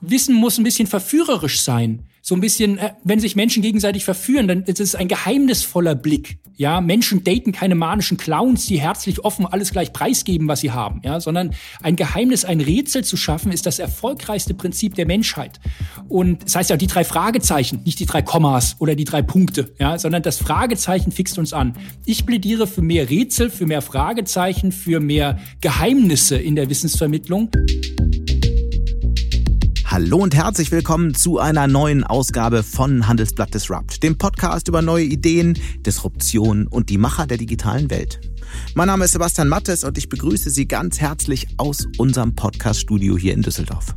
Wissen muss ein bisschen verführerisch sein. So ein bisschen, äh, wenn sich Menschen gegenseitig verführen, dann ist es ein geheimnisvoller Blick. Ja, Menschen daten keine manischen Clowns, die herzlich offen alles gleich preisgeben, was sie haben. Ja, sondern ein Geheimnis, ein Rätsel zu schaffen, ist das erfolgreichste Prinzip der Menschheit. Und das heißt ja die drei Fragezeichen, nicht die drei Kommas oder die drei Punkte, ja, sondern das Fragezeichen fixt uns an. Ich plädiere für mehr Rätsel, für mehr Fragezeichen, für mehr Geheimnisse in der Wissensvermittlung. Hallo und herzlich willkommen zu einer neuen Ausgabe von Handelsblatt Disrupt, dem Podcast über neue Ideen, Disruption und die Macher der digitalen Welt. Mein Name ist Sebastian Mattes und ich begrüße Sie ganz herzlich aus unserem Podcaststudio hier in Düsseldorf.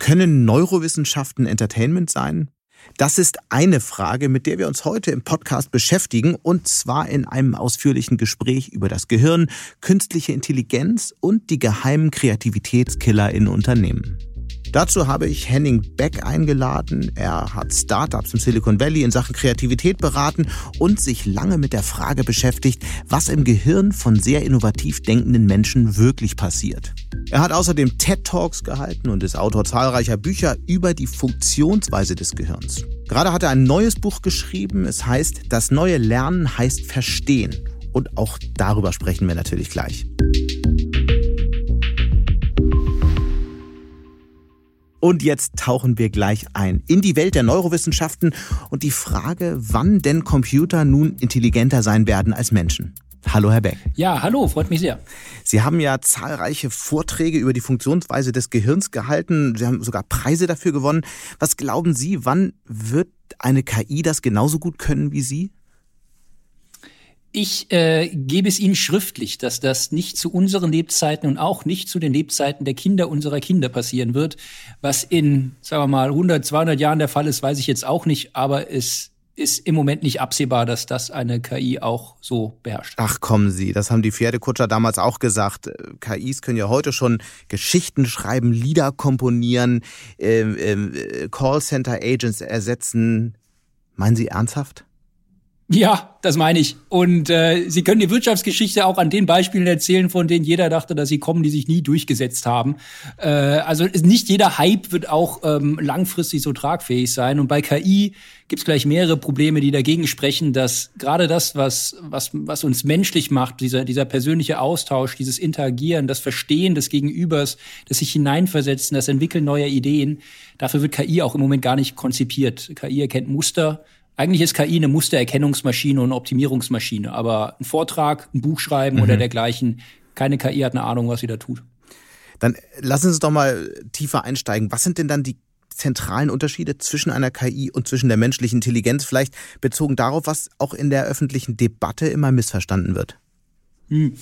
Können Neurowissenschaften Entertainment sein? Das ist eine Frage, mit der wir uns heute im Podcast beschäftigen, und zwar in einem ausführlichen Gespräch über das Gehirn, künstliche Intelligenz und die geheimen Kreativitätskiller in Unternehmen. Dazu habe ich Henning Beck eingeladen. Er hat Startups im Silicon Valley in Sachen Kreativität beraten und sich lange mit der Frage beschäftigt, was im Gehirn von sehr innovativ denkenden Menschen wirklich passiert. Er hat außerdem TED Talks gehalten und ist Autor zahlreicher Bücher über die Funktionsweise des Gehirns. Gerade hat er ein neues Buch geschrieben. Es heißt, das neue Lernen heißt Verstehen. Und auch darüber sprechen wir natürlich gleich. Und jetzt tauchen wir gleich ein in die Welt der Neurowissenschaften und die Frage, wann denn Computer nun intelligenter sein werden als Menschen. Hallo, Herr Beck. Ja, hallo, freut mich sehr. Sie haben ja zahlreiche Vorträge über die Funktionsweise des Gehirns gehalten. Sie haben sogar Preise dafür gewonnen. Was glauben Sie, wann wird eine KI das genauso gut können wie Sie? Ich äh, gebe es Ihnen schriftlich, dass das nicht zu unseren Lebzeiten und auch nicht zu den Lebzeiten der Kinder unserer Kinder passieren wird. Was in, sagen wir mal, 100, 200 Jahren der Fall ist, weiß ich jetzt auch nicht, aber es ist im Moment nicht absehbar, dass das eine KI auch so beherrscht. Ach kommen Sie, das haben die Pferdekutscher damals auch gesagt. KIs können ja heute schon Geschichten schreiben, Lieder komponieren, äh, äh, Callcenter-Agents ersetzen. Meinen Sie ernsthaft? Ja, das meine ich. Und äh, Sie können die Wirtschaftsgeschichte auch an den Beispielen erzählen, von denen jeder dachte, dass sie kommen, die sich nie durchgesetzt haben. Äh, also nicht jeder Hype wird auch ähm, langfristig so tragfähig sein. Und bei KI gibt es gleich mehrere Probleme, die dagegen sprechen, dass gerade das, was, was, was uns menschlich macht, dieser, dieser persönliche Austausch, dieses Interagieren, das Verstehen des Gegenübers, das sich hineinversetzen, das Entwickeln neuer Ideen, dafür wird KI auch im Moment gar nicht konzipiert. KI erkennt Muster eigentlich ist KI eine Mustererkennungsmaschine und Optimierungsmaschine, aber ein Vortrag, ein Buch schreiben mhm. oder dergleichen, keine KI hat eine Ahnung, was sie da tut. Dann lassen Sie uns doch mal tiefer einsteigen. Was sind denn dann die zentralen Unterschiede zwischen einer KI und zwischen der menschlichen Intelligenz, vielleicht bezogen darauf, was auch in der öffentlichen Debatte immer missverstanden wird? Hm.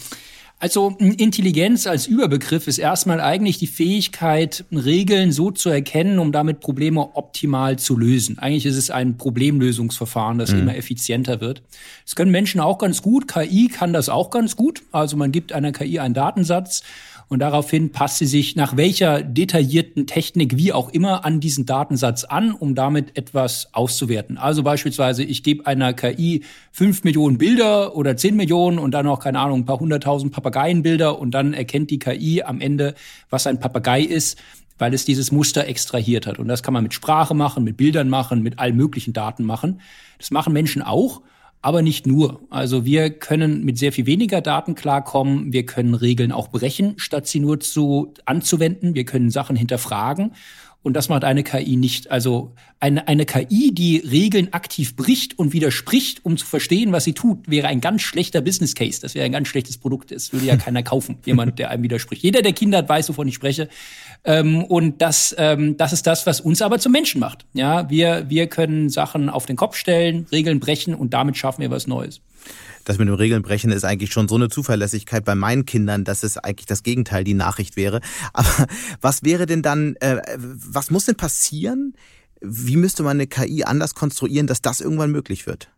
Also Intelligenz als Überbegriff ist erstmal eigentlich die Fähigkeit, Regeln so zu erkennen, um damit Probleme optimal zu lösen. Eigentlich ist es ein Problemlösungsverfahren, das mhm. immer effizienter wird. Das können Menschen auch ganz gut. KI kann das auch ganz gut. Also man gibt einer KI einen Datensatz und daraufhin passt sie sich nach welcher detaillierten Technik wie auch immer an diesen Datensatz an, um damit etwas auszuwerten. Also beispielsweise, ich gebe einer KI fünf Millionen Bilder oder zehn Millionen und dann noch, keine Ahnung, ein paar hunderttausend Papageienbilder und dann erkennt die KI am Ende, was ein Papagei ist weil es dieses Muster extrahiert hat. Und das kann man mit Sprache machen, mit Bildern machen, mit allen möglichen Daten machen. Das machen Menschen auch. Aber nicht nur. Also wir können mit sehr viel weniger Daten klarkommen. Wir können Regeln auch brechen, statt sie nur zu anzuwenden. Wir können Sachen hinterfragen. Und das macht eine KI nicht. Also eine, eine KI, die Regeln aktiv bricht und widerspricht, um zu verstehen, was sie tut, wäre ein ganz schlechter Business Case. Das wäre ein ganz schlechtes Produkt. Das würde ja keiner kaufen, jemand, der einem widerspricht. Jeder, der Kinder hat, weiß, wovon ich spreche. Ähm, und das, ähm, das ist das, was uns aber zum Menschen macht. Ja, wir, wir können Sachen auf den Kopf stellen, Regeln brechen und damit schaffen wir was Neues. Das mit dem Regeln brechen ist eigentlich schon so eine Zuverlässigkeit bei meinen Kindern, dass es eigentlich das Gegenteil die Nachricht wäre. Aber was wäre denn dann, äh, was muss denn passieren? Wie müsste man eine KI anders konstruieren, dass das irgendwann möglich wird?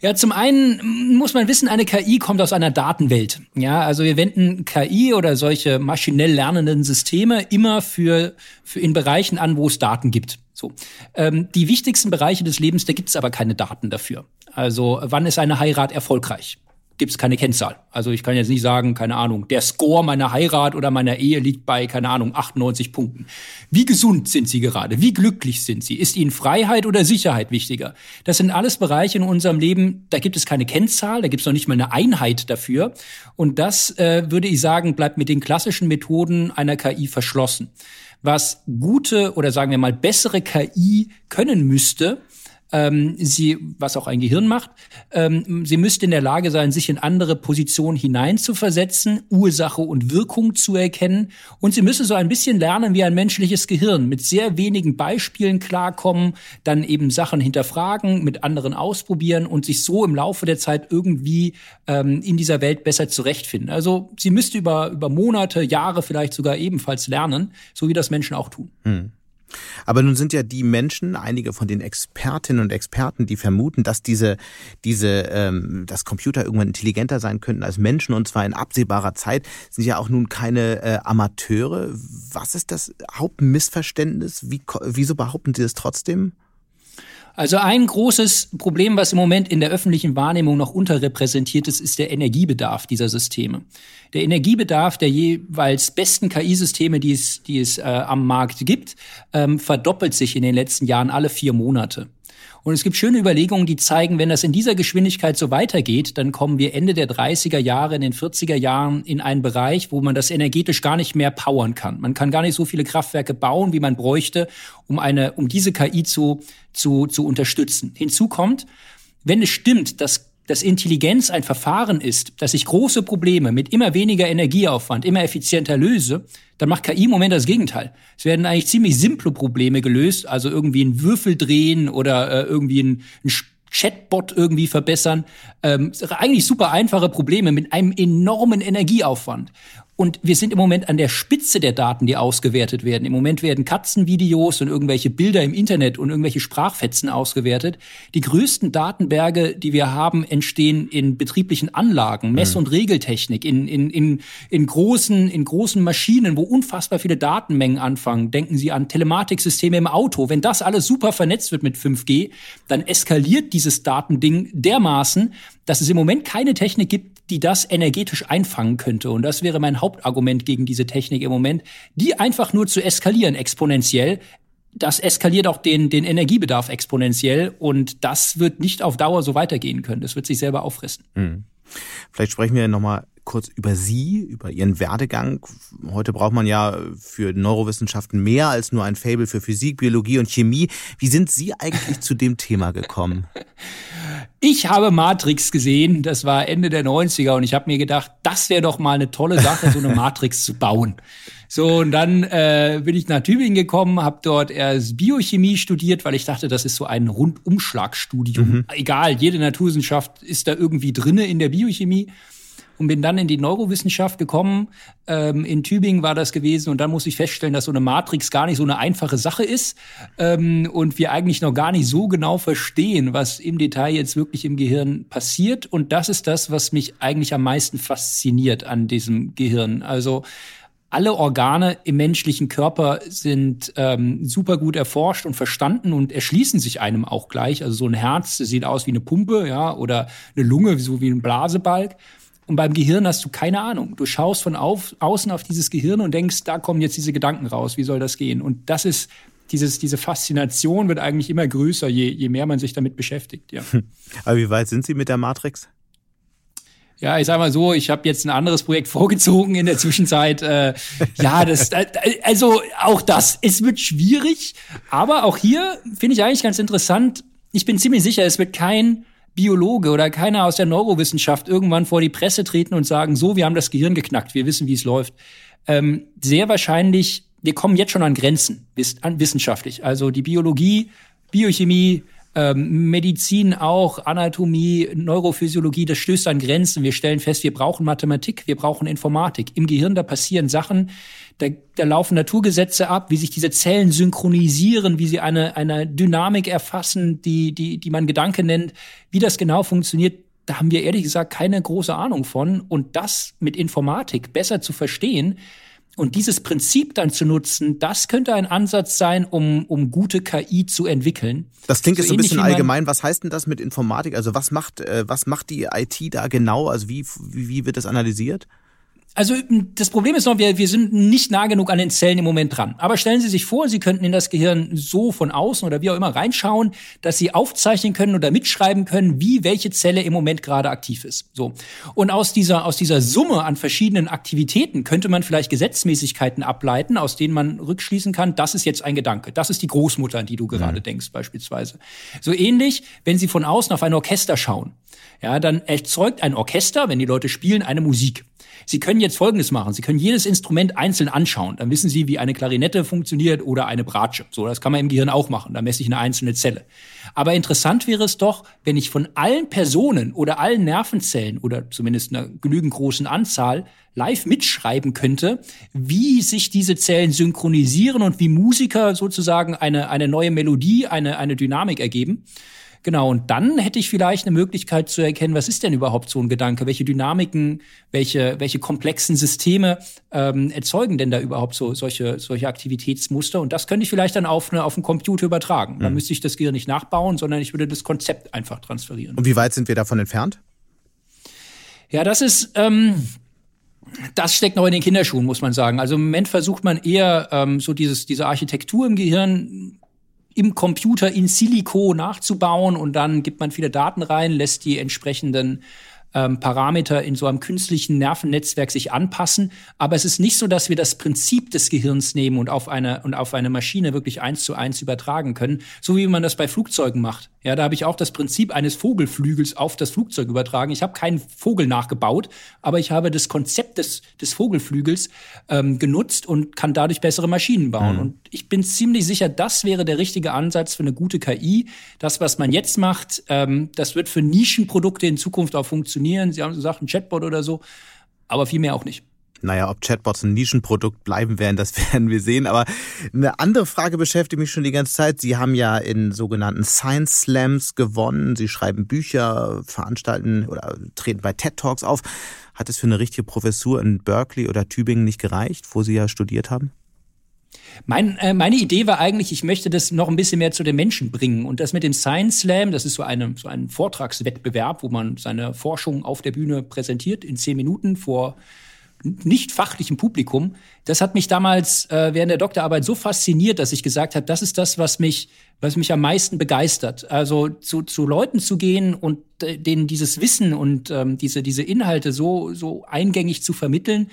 Ja, zum einen muss man wissen, eine KI kommt aus einer Datenwelt. Ja, also wir wenden KI oder solche maschinell lernenden Systeme immer für, für in Bereichen an, wo es Daten gibt. So. Ähm, die wichtigsten Bereiche des Lebens, da gibt es aber keine Daten dafür. Also wann ist eine Heirat erfolgreich? Gibt es keine Kennzahl. Also ich kann jetzt nicht sagen, keine Ahnung, der Score meiner Heirat oder meiner Ehe liegt bei, keine Ahnung, 98 Punkten. Wie gesund sind Sie gerade? Wie glücklich sind Sie? Ist Ihnen Freiheit oder Sicherheit wichtiger? Das sind alles Bereiche in unserem Leben, da gibt es keine Kennzahl, da gibt es noch nicht mal eine Einheit dafür. Und das, äh, würde ich sagen, bleibt mit den klassischen Methoden einer KI verschlossen. Was gute oder sagen wir mal bessere KI können müsste, ähm, sie, was auch ein Gehirn macht, ähm, sie müsste in der Lage sein, sich in andere Positionen hineinzuversetzen, Ursache und Wirkung zu erkennen. Und sie müsse so ein bisschen lernen wie ein menschliches Gehirn, mit sehr wenigen Beispielen klarkommen, dann eben Sachen hinterfragen, mit anderen ausprobieren und sich so im Laufe der Zeit irgendwie ähm, in dieser Welt besser zurechtfinden. Also sie müsste über, über Monate, Jahre vielleicht sogar ebenfalls lernen, so wie das Menschen auch tun. Hm. Aber nun sind ja die Menschen, einige von den Expertinnen und Experten, die vermuten, dass diese, diese, ähm, dass Computer irgendwann intelligenter sein könnten als Menschen und zwar in absehbarer Zeit, sind ja auch nun keine äh, Amateure. Was ist das Hauptmissverständnis? Wie, wieso behaupten Sie das trotzdem? Also ein großes Problem, was im Moment in der öffentlichen Wahrnehmung noch unterrepräsentiert ist, ist der Energiebedarf dieser Systeme. Der Energiebedarf der jeweils besten KI-Systeme, die es, die es äh, am Markt gibt, ähm, verdoppelt sich in den letzten Jahren alle vier Monate. Und es gibt schöne Überlegungen, die zeigen, wenn das in dieser Geschwindigkeit so weitergeht, dann kommen wir Ende der 30er Jahre, in den 40er Jahren in einen Bereich, wo man das energetisch gar nicht mehr powern kann. Man kann gar nicht so viele Kraftwerke bauen, wie man bräuchte, um eine, um diese KI zu, zu, zu unterstützen. Hinzu kommt, wenn es stimmt, dass dass Intelligenz ein Verfahren ist, dass ich große Probleme mit immer weniger Energieaufwand immer effizienter löse, dann macht KI im Moment das Gegenteil. Es werden eigentlich ziemlich simple Probleme gelöst, also irgendwie einen Würfel drehen oder äh, irgendwie ein, ein Chatbot irgendwie verbessern. Ähm, eigentlich super einfache Probleme mit einem enormen Energieaufwand. Und wir sind im Moment an der Spitze der Daten, die ausgewertet werden. Im Moment werden Katzenvideos und irgendwelche Bilder im Internet und irgendwelche Sprachfetzen ausgewertet. Die größten Datenberge, die wir haben, entstehen in betrieblichen Anlagen, Mess- und Regeltechnik, in, in, in, in, großen, in großen Maschinen, wo unfassbar viele Datenmengen anfangen. Denken Sie an Telematiksysteme im Auto. Wenn das alles super vernetzt wird mit 5G, dann eskaliert dieses Datending dermaßen, dass es im Moment keine Technik gibt, die das energetisch einfangen könnte. Und das wäre mein Hauptargument gegen diese Technik im Moment, die einfach nur zu eskalieren exponentiell. Das eskaliert auch den, den Energiebedarf exponentiell und das wird nicht auf Dauer so weitergehen können. Das wird sich selber auffressen. Mhm. Vielleicht sprechen wir nochmal kurz über Sie, über Ihren Werdegang. Heute braucht man ja für Neurowissenschaften mehr als nur ein Fable für Physik, Biologie und Chemie. Wie sind Sie eigentlich zu dem Thema gekommen? Ich habe Matrix gesehen, das war Ende der 90er und ich habe mir gedacht, das wäre doch mal eine tolle Sache, so eine Matrix zu bauen. So, und dann äh, bin ich nach Tübingen gekommen, habe dort erst Biochemie studiert, weil ich dachte, das ist so ein Rundumschlagstudium. Mhm. Egal, jede Naturwissenschaft ist da irgendwie drinne in der Biochemie und bin dann in die Neurowissenschaft gekommen. Ähm, in Tübingen war das gewesen und dann muss ich feststellen, dass so eine Matrix gar nicht so eine einfache Sache ist ähm, und wir eigentlich noch gar nicht so genau verstehen, was im Detail jetzt wirklich im Gehirn passiert. Und das ist das, was mich eigentlich am meisten fasziniert an diesem Gehirn. Also alle Organe im menschlichen Körper sind ähm, super gut erforscht und verstanden und erschließen sich einem auch gleich. Also so ein Herz sieht aus wie eine Pumpe, ja, oder eine Lunge so wie ein Blasebalg. Und beim Gehirn hast du keine Ahnung. Du schaust von auf, außen auf dieses Gehirn und denkst, da kommen jetzt diese Gedanken raus. Wie soll das gehen? Und das ist dieses, diese Faszination wird eigentlich immer größer, je, je mehr man sich damit beschäftigt. Ja. Aber wie weit sind Sie mit der Matrix? Ja, ich sag mal so, ich habe jetzt ein anderes Projekt vorgezogen in der Zwischenzeit. Äh, ja, das, also auch das, es wird schwierig, aber auch hier finde ich eigentlich ganz interessant. Ich bin ziemlich sicher, es wird kein Biologe oder keiner aus der Neurowissenschaft irgendwann vor die Presse treten und sagen, so, wir haben das Gehirn geknackt, wir wissen, wie es läuft. Ähm, sehr wahrscheinlich, wir kommen jetzt schon an Grenzen wissenschaftlich. Also die Biologie, Biochemie, ähm, Medizin auch, Anatomie, Neurophysiologie, das stößt an Grenzen. Wir stellen fest, wir brauchen Mathematik, wir brauchen Informatik. Im Gehirn, da passieren Sachen, da, da laufen Naturgesetze ab, wie sich diese Zellen synchronisieren, wie sie eine, eine Dynamik erfassen, die, die, die man Gedanke nennt. Wie das genau funktioniert, da haben wir ehrlich gesagt keine große Ahnung von. Und das mit Informatik besser zu verstehen, Und dieses Prinzip dann zu nutzen, das könnte ein Ansatz sein, um, um gute KI zu entwickeln. Das klingt so jetzt so ein bisschen allgemein. Was heißt denn das mit Informatik? Also was macht, äh, was macht die IT da genau? Also wie, wie wird das analysiert? Also das Problem ist noch, wir, wir sind nicht nah genug an den Zellen im Moment dran. Aber stellen Sie sich vor, Sie könnten in das Gehirn so von außen oder wie auch immer reinschauen, dass Sie aufzeichnen können oder mitschreiben können, wie welche Zelle im Moment gerade aktiv ist. So. Und aus dieser, aus dieser Summe an verschiedenen Aktivitäten könnte man vielleicht Gesetzmäßigkeiten ableiten, aus denen man rückschließen kann, das ist jetzt ein Gedanke. Das ist die Großmutter, an die du gerade mhm. denkst, beispielsweise. So ähnlich, wenn Sie von außen auf ein Orchester schauen. Ja, dann erzeugt ein Orchester, wenn die Leute spielen, eine Musik. Sie können jetzt Folgendes machen. Sie können jedes Instrument einzeln anschauen. Dann wissen Sie, wie eine Klarinette funktioniert oder eine Bratsche. So, das kann man im Gehirn auch machen. Da messe ich eine einzelne Zelle. Aber interessant wäre es doch, wenn ich von allen Personen oder allen Nervenzellen oder zumindest einer genügend großen Anzahl live mitschreiben könnte, wie sich diese Zellen synchronisieren und wie Musiker sozusagen eine, eine neue Melodie, eine, eine Dynamik ergeben. Genau, und dann hätte ich vielleicht eine Möglichkeit zu erkennen, was ist denn überhaupt so ein Gedanke? Welche Dynamiken, welche, welche komplexen Systeme ähm, erzeugen denn da überhaupt so solche, solche Aktivitätsmuster? Und das könnte ich vielleicht dann auf, eine, auf einen Computer übertragen. Mhm. Dann müsste ich das Gehirn nicht nachbauen, sondern ich würde das Konzept einfach transferieren. Und wie weit sind wir davon entfernt? Ja, das ist. Ähm, das steckt noch in den Kinderschuhen, muss man sagen. Also im Moment versucht man eher ähm, so dieses, diese Architektur im Gehirn im Computer in Silico nachzubauen und dann gibt man viele Daten rein, lässt die entsprechenden ähm, Parameter in so einem künstlichen Nervennetzwerk sich anpassen. Aber es ist nicht so, dass wir das Prinzip des Gehirns nehmen und auf eine, und auf eine Maschine wirklich eins zu eins übertragen können, so wie man das bei Flugzeugen macht. Ja, da habe ich auch das Prinzip eines Vogelflügels auf das Flugzeug übertragen. Ich habe keinen Vogel nachgebaut, aber ich habe das Konzept des, des Vogelflügels ähm, genutzt und kann dadurch bessere Maschinen bauen. Mhm. Und ich bin ziemlich sicher, das wäre der richtige Ansatz für eine gute KI. Das, was man jetzt macht, ähm, das wird für Nischenprodukte in Zukunft auch funktionieren. Sie haben gesagt, ein Chatbot oder so, aber viel mehr auch nicht. Naja, ob Chatbots ein Nischenprodukt bleiben werden, das werden wir sehen. Aber eine andere Frage beschäftigt mich schon die ganze Zeit. Sie haben ja in sogenannten Science Slams gewonnen. Sie schreiben Bücher, veranstalten oder treten bei TED Talks auf. Hat es für eine richtige Professur in Berkeley oder Tübingen nicht gereicht, wo Sie ja studiert haben? Mein, äh, meine Idee war eigentlich, ich möchte das noch ein bisschen mehr zu den Menschen bringen. Und das mit dem Science Slam, das ist so, eine, so ein Vortragswettbewerb, wo man seine Forschung auf der Bühne präsentiert in zehn Minuten vor nicht fachlichem Publikum, das hat mich damals äh, während der Doktorarbeit so fasziniert, dass ich gesagt habe, das ist das, was mich, was mich am meisten begeistert. Also zu, zu Leuten zu gehen und äh, denen dieses Wissen und ähm, diese, diese Inhalte so, so eingängig zu vermitteln,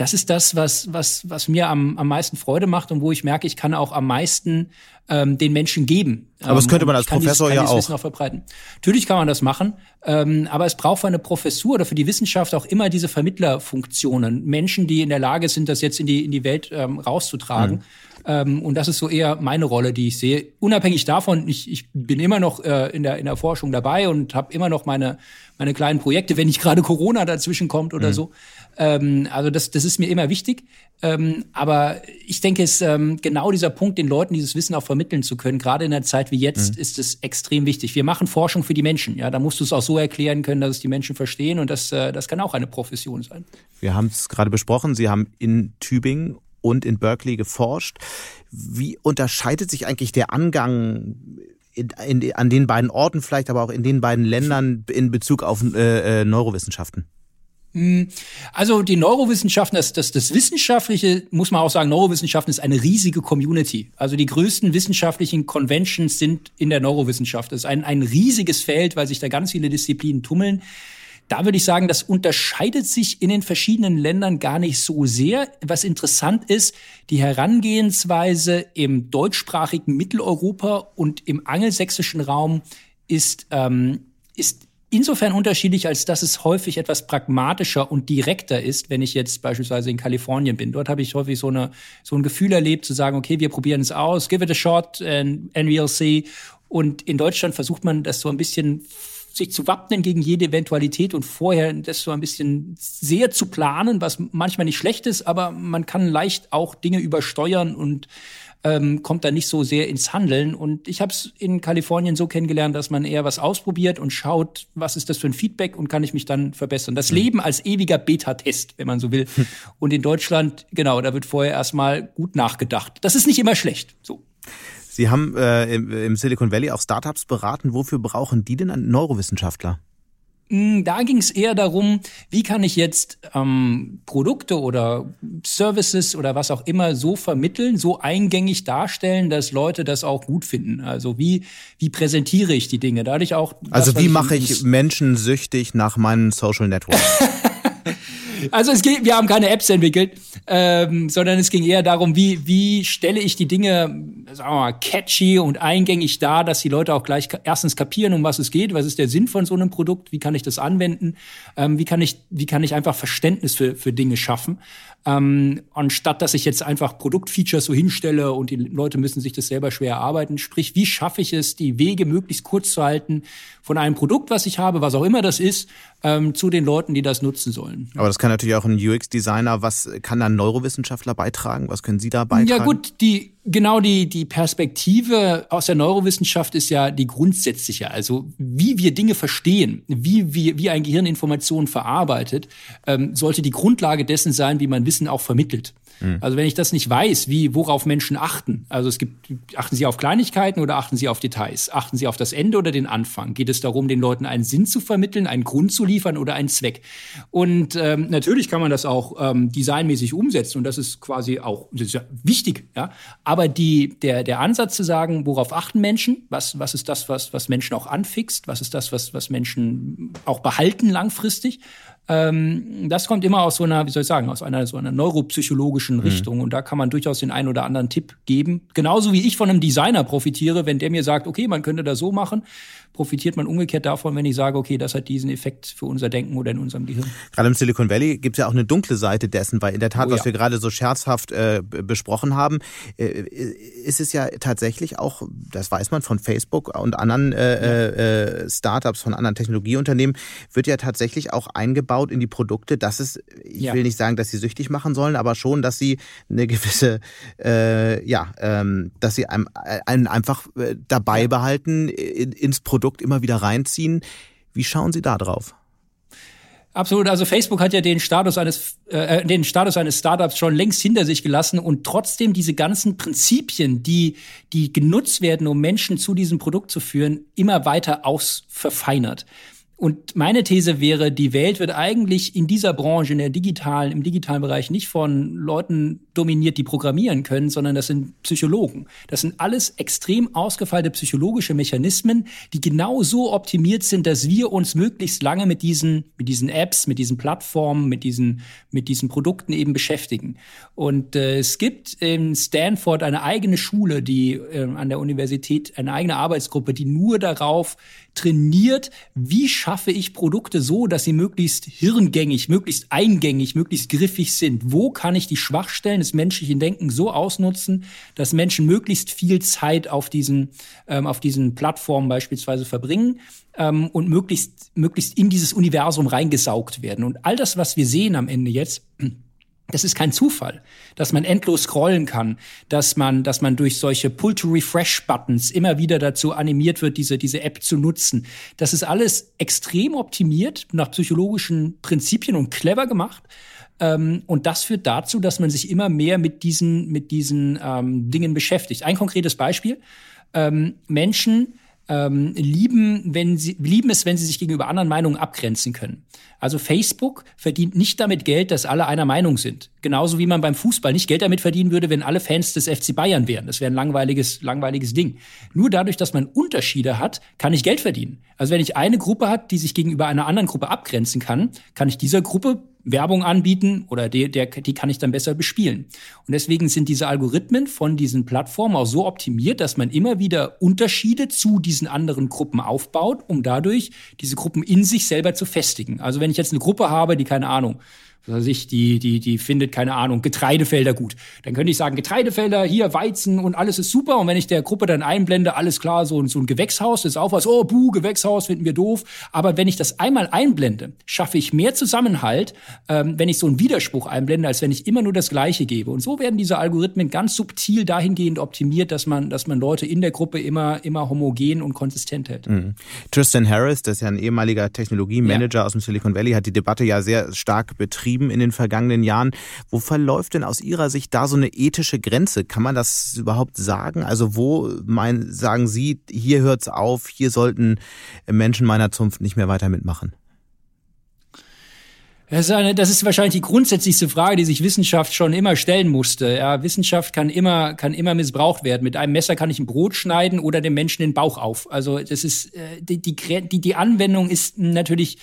das ist das, was, was, was mir am, am meisten Freude macht und wo ich merke, ich kann auch am meisten ähm, den Menschen geben. Aber das könnte man als Professor dieses, ja auch. Wissen auch verbreiten. Natürlich kann man das machen, ähm, aber es braucht für eine Professur oder für die Wissenschaft auch immer diese Vermittlerfunktionen. Menschen, die in der Lage sind, das jetzt in die, in die Welt ähm, rauszutragen. Mhm. Ähm, und das ist so eher meine Rolle, die ich sehe. Unabhängig davon, ich, ich bin immer noch äh, in, der, in der Forschung dabei und habe immer noch meine, meine kleinen Projekte, wenn nicht gerade Corona dazwischen kommt oder mhm. so. Ähm, also das, das ist mir immer wichtig. Ähm, aber ich denke, es ähm, genau dieser Punkt, den Leuten dieses Wissen auch vermitteln zu können, gerade in einer Zeit wie jetzt, mhm. ist es extrem wichtig. Wir machen Forschung für die Menschen. Ja, da musst du es auch so erklären können, dass es die Menschen verstehen und das, äh, das kann auch eine Profession sein. Wir haben es gerade besprochen. Sie haben in Tübingen und in Berkeley geforscht. Wie unterscheidet sich eigentlich der Angang in, in, an den beiden Orten, vielleicht aber auch in den beiden Ländern in Bezug auf äh, äh Neurowissenschaften? Hm, also die Neurowissenschaften, das, das, das Wissenschaftliche, muss man auch sagen, Neurowissenschaften ist eine riesige Community. Also die größten wissenschaftlichen Conventions sind in der Neurowissenschaft. Das ist ein, ein riesiges Feld, weil sich da ganz viele Disziplinen tummeln. Da würde ich sagen, das unterscheidet sich in den verschiedenen Ländern gar nicht so sehr. Was interessant ist, die Herangehensweise im deutschsprachigen Mitteleuropa und im angelsächsischen Raum ist, ähm, ist insofern unterschiedlich, als dass es häufig etwas pragmatischer und direkter ist, wenn ich jetzt beispielsweise in Kalifornien bin. Dort habe ich häufig so, eine, so ein Gefühl erlebt, zu sagen, okay, wir probieren es aus, give it a shot and, and we'll see. Und in Deutschland versucht man das so ein bisschen sich zu wappnen gegen jede Eventualität und vorher das so ein bisschen sehr zu planen, was manchmal nicht schlecht ist, aber man kann leicht auch Dinge übersteuern und ähm, kommt da nicht so sehr ins Handeln. Und ich habe es in Kalifornien so kennengelernt, dass man eher was ausprobiert und schaut, was ist das für ein Feedback und kann ich mich dann verbessern. Das mhm. Leben als ewiger Beta-Test, wenn man so will. Hm. Und in Deutschland, genau, da wird vorher erstmal gut nachgedacht. Das ist nicht immer schlecht. So. Sie haben äh, im, im Silicon Valley auch Startups beraten. Wofür brauchen die denn einen Neurowissenschaftler? Hm, da ging es eher darum, wie kann ich jetzt ähm, Produkte oder Services oder was auch immer so vermitteln, so eingängig darstellen, dass Leute das auch gut finden. Also wie wie präsentiere ich die Dinge? Dadurch auch. Also wie mache ich Menschen süchtig nach meinen Social Networks? Also es geht, wir haben keine Apps entwickelt, ähm, sondern es ging eher darum, wie, wie stelle ich die Dinge, sagen wir mal, catchy und eingängig dar, dass die Leute auch gleich erstens kapieren, um was es geht, was ist der Sinn von so einem Produkt, wie kann ich das anwenden, ähm, wie kann ich, wie kann ich einfach Verständnis für, für Dinge schaffen. Ähm, anstatt dass ich jetzt einfach Produktfeatures so hinstelle und die Leute müssen sich das selber schwer erarbeiten. Sprich, wie schaffe ich es, die Wege möglichst kurz zu halten von einem Produkt, was ich habe, was auch immer das ist, ähm, zu den Leuten, die das nutzen sollen. Aber das kann natürlich auch ein UX-Designer. Was kann ein Neurowissenschaftler beitragen? Was können Sie da beitragen? Ja gut, die genau die die Perspektive aus der Neurowissenschaft ist ja die grundsätzliche. Also wie wir Dinge verstehen, wie wie wie ein Gehirn Informationen verarbeitet, ähm, sollte die Grundlage dessen sein, wie man Wissen auch vermittelt. Mhm. Also wenn ich das nicht weiß, wie, worauf Menschen achten, also es gibt, achten sie auf Kleinigkeiten oder achten sie auf Details? Achten sie auf das Ende oder den Anfang? Geht es darum, den Leuten einen Sinn zu vermitteln, einen Grund zu liefern oder einen Zweck? Und ähm, natürlich kann man das auch ähm, designmäßig umsetzen und das ist quasi auch ist ja wichtig, ja. Aber die, der, der Ansatz zu sagen, worauf achten Menschen? Was, was ist das, was, was Menschen auch anfixt? Was ist das, was, was Menschen auch behalten langfristig? Ähm, das kommt immer aus so einer, wie soll ich sagen, aus einer so einer neuropsychologischen mhm. Richtung. Und da kann man durchaus den einen oder anderen Tipp geben. Genauso wie ich von einem Designer profitiere, wenn der mir sagt, okay, man könnte das so machen, profitiert man umgekehrt davon, wenn ich sage, okay, das hat diesen Effekt für unser Denken oder in unserem Gehirn. Gerade im Silicon Valley gibt es ja auch eine dunkle Seite dessen, weil in der Tat, oh, was ja. wir gerade so scherzhaft äh, besprochen haben, äh, ist es ja tatsächlich auch, das weiß man von Facebook und anderen äh, ja. äh, Startups, von anderen Technologieunternehmen, wird ja tatsächlich auch eingebaut in die Produkte, dass es, ich ja. will nicht sagen, dass sie süchtig machen sollen, aber schon, dass sie eine gewisse, äh, ja, ähm, dass sie einem, einen einfach äh, dabei behalten in, ins Produkt Produkt immer wieder reinziehen. Wie schauen Sie da drauf? Absolut. Also Facebook hat ja den Status eines äh, den Status eines Startups schon längst hinter sich gelassen und trotzdem diese ganzen Prinzipien, die die genutzt werden, um Menschen zu diesem Produkt zu führen, immer weiter ausverfeinert. Und meine These wäre, die Welt wird eigentlich in dieser Branche, in der digitalen, im digitalen Bereich nicht von Leuten dominiert, die programmieren können, sondern das sind Psychologen. Das sind alles extrem ausgefeilte psychologische Mechanismen, die genau so optimiert sind, dass wir uns möglichst lange mit diesen, mit diesen Apps, mit diesen Plattformen, mit diesen, mit diesen Produkten eben beschäftigen. Und äh, es gibt in Stanford eine eigene Schule, die äh, an der Universität, eine eigene Arbeitsgruppe, die nur darauf trainiert, wie schaffe ich Produkte so, dass sie möglichst hirngängig, möglichst eingängig, möglichst griffig sind? Wo kann ich die Schwachstellen des menschlichen Denkens so ausnutzen, dass Menschen möglichst viel Zeit auf diesen, ähm, auf diesen Plattformen beispielsweise verbringen? Ähm, und möglichst, möglichst in dieses Universum reingesaugt werden. Und all das, was wir sehen am Ende jetzt, das ist kein Zufall, dass man endlos scrollen kann, dass man, dass man durch solche Pull-to-Refresh-Buttons immer wieder dazu animiert wird, diese, diese App zu nutzen. Das ist alles extrem optimiert nach psychologischen Prinzipien und clever gemacht. Ähm, und das führt dazu, dass man sich immer mehr mit diesen, mit diesen ähm, Dingen beschäftigt. Ein konkretes Beispiel. Ähm, Menschen ähm, lieben, wenn sie, lieben es, wenn sie sich gegenüber anderen Meinungen abgrenzen können. Also Facebook verdient nicht damit Geld, dass alle einer Meinung sind. Genauso wie man beim Fußball nicht Geld damit verdienen würde, wenn alle Fans des FC Bayern wären. Das wäre ein langweiliges, langweiliges Ding. Nur dadurch, dass man Unterschiede hat, kann ich Geld verdienen. Also wenn ich eine Gruppe hat, die sich gegenüber einer anderen Gruppe abgrenzen kann, kann ich dieser Gruppe Werbung anbieten oder die, der, die kann ich dann besser bespielen. Und deswegen sind diese Algorithmen von diesen Plattformen auch so optimiert, dass man immer wieder Unterschiede zu diesen anderen Gruppen aufbaut, um dadurch diese Gruppen in sich selber zu festigen. Also wenn ich jetzt eine Gruppe habe, die keine Ahnung, was weiß ich, die, die, die findet, keine Ahnung, Getreidefelder gut. Dann könnte ich sagen, Getreidefelder, hier Weizen und alles ist super. Und wenn ich der Gruppe dann einblende, alles klar, so, so ein Gewächshaus, das ist auch was, oh, buh, Gewächshaus finden wir doof. Aber wenn ich das einmal einblende, schaffe ich mehr Zusammenhalt, ähm, wenn ich so einen Widerspruch einblende, als wenn ich immer nur das Gleiche gebe. Und so werden diese Algorithmen ganz subtil dahingehend optimiert, dass man, dass man Leute in der Gruppe immer, immer homogen und konsistent hält. Mhm. Tristan Harris, das ist ja ein ehemaliger Technologiemanager ja. aus dem Silicon Valley, hat die Debatte ja sehr stark betrieben betrieben in den vergangenen Jahren. Wo verläuft denn aus Ihrer Sicht da so eine ethische Grenze? Kann man das überhaupt sagen? Also wo mein, sagen Sie, hier hört's auf, hier sollten Menschen meiner Zunft nicht mehr weiter mitmachen? Das ist, eine, das ist wahrscheinlich die grundsätzlichste Frage, die sich Wissenschaft schon immer stellen musste. Ja, Wissenschaft kann immer, kann immer missbraucht werden. Mit einem Messer kann ich ein Brot schneiden oder dem Menschen den Bauch auf. Also das ist äh, die, die, die Anwendung ist natürlich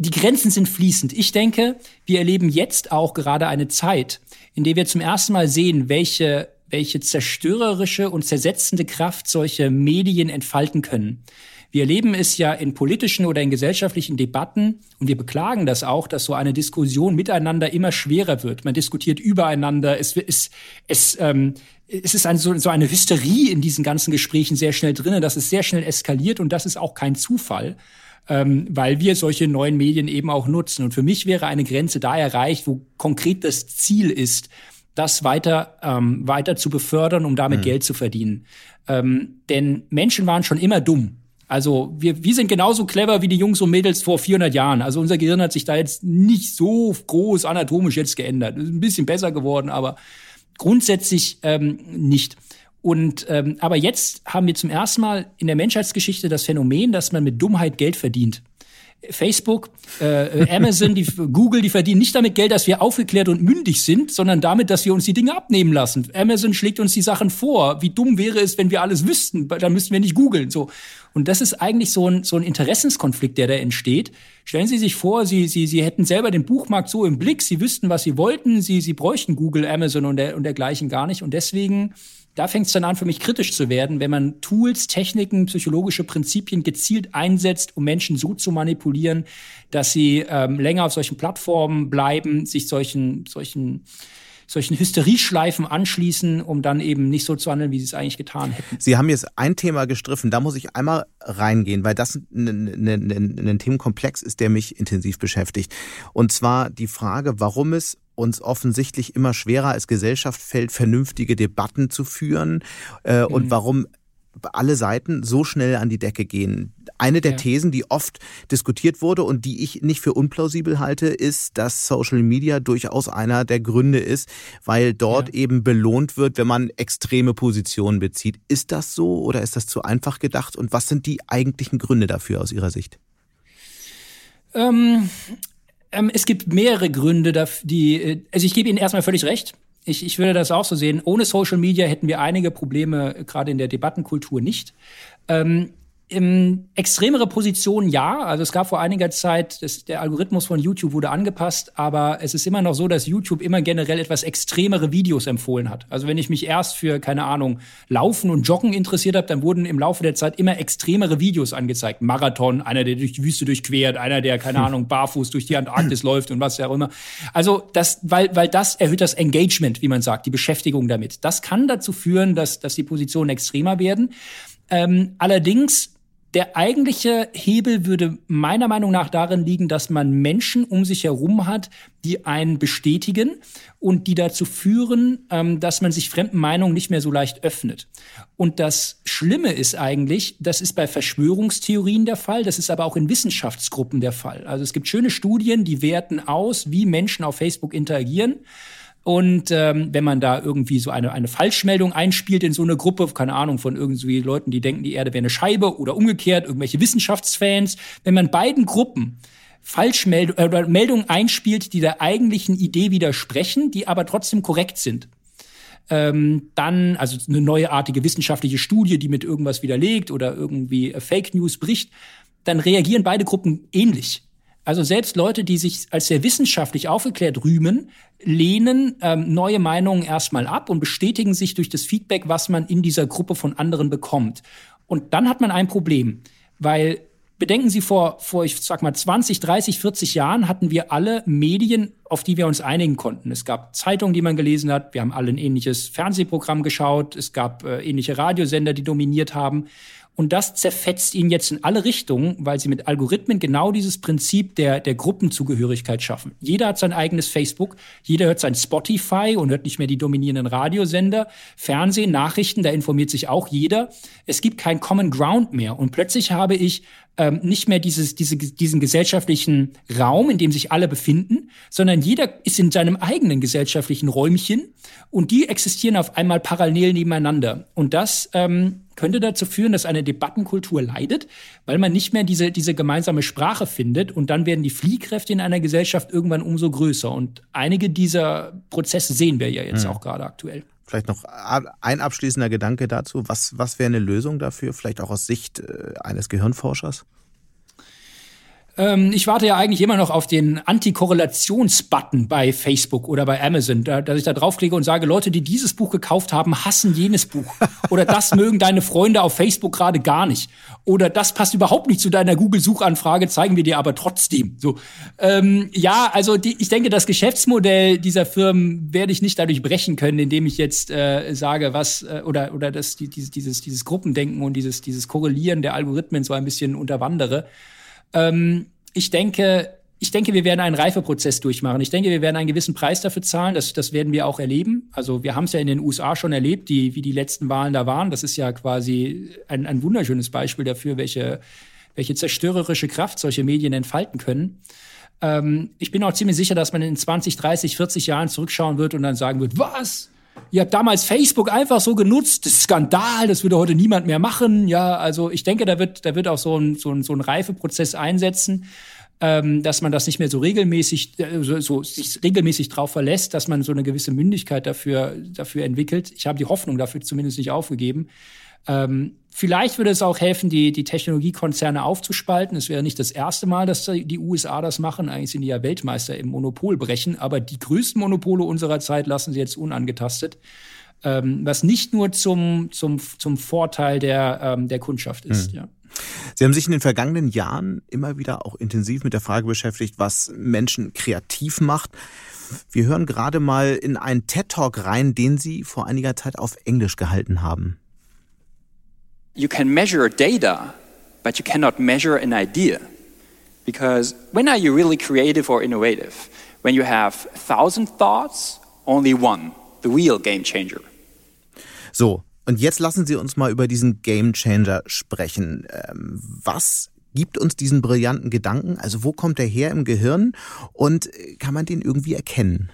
die Grenzen sind fließend. Ich denke, wir erleben jetzt auch gerade eine Zeit, in der wir zum ersten Mal sehen, welche, welche zerstörerische und zersetzende Kraft solche Medien entfalten können. Wir erleben es ja in politischen oder in gesellschaftlichen Debatten und wir beklagen das auch, dass so eine Diskussion miteinander immer schwerer wird. Man diskutiert übereinander. Es, es, es, ähm, es ist ein, so, so eine Hysterie in diesen ganzen Gesprächen sehr schnell drinnen, dass es sehr schnell eskaliert und das ist auch kein Zufall ähm, weil wir solche neuen Medien eben auch nutzen. Und für mich wäre eine Grenze da erreicht, wo konkret das Ziel ist, das weiter, ähm, weiter zu befördern, um damit mhm. Geld zu verdienen. Ähm, denn Menschen waren schon immer dumm. Also wir, wir sind genauso clever wie die Jungs und Mädels vor 400 Jahren. Also unser Gehirn hat sich da jetzt nicht so groß anatomisch jetzt geändert. Ist ein bisschen besser geworden, aber grundsätzlich ähm, nicht. Und ähm, aber jetzt haben wir zum ersten Mal in der Menschheitsgeschichte das Phänomen, dass man mit Dummheit Geld verdient. Facebook, äh, Amazon, die, Google, die verdienen nicht damit Geld, dass wir aufgeklärt und mündig sind, sondern damit, dass wir uns die Dinge abnehmen lassen. Amazon schlägt uns die Sachen vor. Wie dumm wäre es, wenn wir alles wüssten? Dann müssten wir nicht googeln. So. Und das ist eigentlich so ein, so ein Interessenskonflikt, der da entsteht. Stellen Sie sich vor, Sie, Sie, Sie hätten selber den Buchmarkt so im Blick, Sie wüssten, was Sie wollten, Sie, Sie bräuchten Google, Amazon und, der, und dergleichen gar nicht. Und deswegen da fängt es dann an, für mich kritisch zu werden, wenn man Tools, Techniken, psychologische Prinzipien gezielt einsetzt, um Menschen so zu manipulieren, dass sie ähm, länger auf solchen Plattformen bleiben, sich solchen, solchen solchen Hysterieschleifen anschließen, um dann eben nicht so zu handeln, wie sie es eigentlich getan hätten. Sie haben jetzt ein Thema gestriffen, da muss ich einmal reingehen, weil das ein, ein, ein, ein Themenkomplex ist, der mich intensiv beschäftigt. Und zwar die Frage, warum es uns offensichtlich immer schwerer als Gesellschaft fällt, vernünftige Debatten zu führen äh, mhm. und warum alle Seiten so schnell an die Decke gehen. Eine der ja. Thesen, die oft diskutiert wurde und die ich nicht für unplausibel halte, ist, dass Social Media durchaus einer der Gründe ist, weil dort ja. eben belohnt wird, wenn man extreme Positionen bezieht. Ist das so oder ist das zu einfach gedacht? Und was sind die eigentlichen Gründe dafür aus Ihrer Sicht? Ähm, ähm, es gibt mehrere Gründe, die, äh, also ich gebe Ihnen erstmal völlig recht. Ich, ich würde das auch so sehen. Ohne Social Media hätten wir einige Probleme, äh, gerade in der Debattenkultur nicht. Ähm, im extremere Positionen ja. Also es gab vor einiger Zeit, das, der Algorithmus von YouTube wurde angepasst, aber es ist immer noch so, dass YouTube immer generell etwas extremere Videos empfohlen hat. Also wenn ich mich erst für, keine Ahnung, Laufen und Joggen interessiert habe, dann wurden im Laufe der Zeit immer extremere Videos angezeigt. Marathon, einer, der durch die Wüste durchquert, einer, der, keine Ahnung, barfuß durch die Antarktis läuft und was ja auch immer. Also das, weil, weil das erhöht das Engagement, wie man sagt, die Beschäftigung damit. Das kann dazu führen, dass, dass die Positionen extremer werden. Ähm, allerdings der eigentliche Hebel würde meiner Meinung nach darin liegen, dass man Menschen um sich herum hat, die einen bestätigen und die dazu führen, ähm, dass man sich fremden Meinungen nicht mehr so leicht öffnet. Und das Schlimme ist eigentlich, das ist bei Verschwörungstheorien der Fall, das ist aber auch in Wissenschaftsgruppen der Fall. Also es gibt schöne Studien, die werten aus, wie Menschen auf Facebook interagieren. Und ähm, wenn man da irgendwie so eine, eine Falschmeldung einspielt in so eine Gruppe, keine Ahnung, von irgendwie Leuten, die denken, die Erde wäre eine Scheibe oder umgekehrt, irgendwelche Wissenschaftsfans, wenn man beiden Gruppen Falschmeldungen äh, Meldungen einspielt, die der eigentlichen Idee widersprechen, die aber trotzdem korrekt sind, ähm, dann, also eine neuartige wissenschaftliche Studie, die mit irgendwas widerlegt oder irgendwie Fake News bricht, dann reagieren beide Gruppen ähnlich. Also selbst Leute, die sich als sehr wissenschaftlich aufgeklärt rühmen, lehnen ähm, neue Meinungen erstmal ab und bestätigen sich durch das Feedback, was man in dieser Gruppe von anderen bekommt. Und dann hat man ein Problem, weil bedenken Sie vor, vor, ich sag mal, 20, 30, 40 Jahren hatten wir alle Medien auf die wir uns einigen konnten. Es gab Zeitungen, die man gelesen hat. Wir haben alle ein ähnliches Fernsehprogramm geschaut. Es gab äh, ähnliche Radiosender, die dominiert haben. Und das zerfetzt ihn jetzt in alle Richtungen, weil sie mit Algorithmen genau dieses Prinzip der, der Gruppenzugehörigkeit schaffen. Jeder hat sein eigenes Facebook, jeder hört sein Spotify und hört nicht mehr die dominierenden Radiosender, Fernsehen, Nachrichten, da informiert sich auch jeder. Es gibt kein Common Ground mehr. Und plötzlich habe ich ähm, nicht mehr dieses, diese, diesen gesellschaftlichen Raum, in dem sich alle befinden, sondern jeder ist in seinem eigenen gesellschaftlichen Räumchen und die existieren auf einmal parallel nebeneinander. Und das ähm, könnte dazu führen, dass eine Debattenkultur leidet, weil man nicht mehr diese, diese gemeinsame Sprache findet und dann werden die Fliehkräfte in einer Gesellschaft irgendwann umso größer. Und einige dieser Prozesse sehen wir ja jetzt mhm. auch gerade aktuell. Vielleicht noch ein abschließender Gedanke dazu. Was, was wäre eine Lösung dafür, vielleicht auch aus Sicht äh, eines Gehirnforschers? Ähm, ich warte ja eigentlich immer noch auf den Antikorrelationsbutton bei Facebook oder bei Amazon, da, dass ich da draufklicke und sage, Leute, die dieses Buch gekauft haben, hassen jenes Buch. Oder das mögen deine Freunde auf Facebook gerade gar nicht. Oder das passt überhaupt nicht zu deiner Google-Suchanfrage, zeigen wir dir aber trotzdem. So, ähm, ja, also die, ich denke, das Geschäftsmodell dieser Firmen werde ich nicht dadurch brechen können, indem ich jetzt äh, sage, was äh, oder oder das die, dieses dieses Gruppendenken und dieses dieses Korrelieren der Algorithmen so ein bisschen unterwandere. Ähm, ich denke, ich denke, wir werden einen Reifeprozess durchmachen. Ich denke, wir werden einen gewissen Preis dafür zahlen. Das, das werden wir auch erleben. Also wir haben es ja in den USA schon erlebt, die, wie die letzten Wahlen da waren. Das ist ja quasi ein, ein wunderschönes Beispiel dafür, welche, welche zerstörerische Kraft solche Medien entfalten können. Ähm, ich bin auch ziemlich sicher, dass man in 20, 30, 40 Jahren zurückschauen wird und dann sagen wird, was? Ihr habt damals Facebook einfach so genutzt, das ist Skandal, das würde heute niemand mehr machen. Ja, also ich denke, da wird, da wird auch so ein, so ein, so ein Reifeprozess einsetzen, ähm, dass man das nicht mehr so regelmäßig, äh, so, so sich regelmäßig drauf verlässt, dass man so eine gewisse Mündigkeit dafür, dafür entwickelt. Ich habe die Hoffnung dafür zumindest nicht aufgegeben. Ähm, vielleicht würde es auch helfen, die, die Technologiekonzerne aufzuspalten. Es wäre nicht das erste Mal, dass die USA das machen. Eigentlich sind die ja Weltmeister im Monopolbrechen. Aber die größten Monopole unserer Zeit lassen sie jetzt unangetastet. Ähm, was nicht nur zum, zum, zum Vorteil der, ähm, der Kundschaft ist. Mhm. Ja. Sie haben sich in den vergangenen Jahren immer wieder auch intensiv mit der Frage beschäftigt, was Menschen kreativ macht. Wir hören gerade mal in einen TED-Talk rein, den Sie vor einiger Zeit auf Englisch gehalten haben. You can measure data, but you cannot measure an idea. Because when are you really creative or innovative? When you have a thousand thoughts, only one, the real game changer. So, und jetzt lassen Sie uns mal über diesen Game Changer sprechen. Ähm, was gibt uns diesen brillanten Gedanken? Also wo kommt er her im Gehirn und kann man den irgendwie erkennen?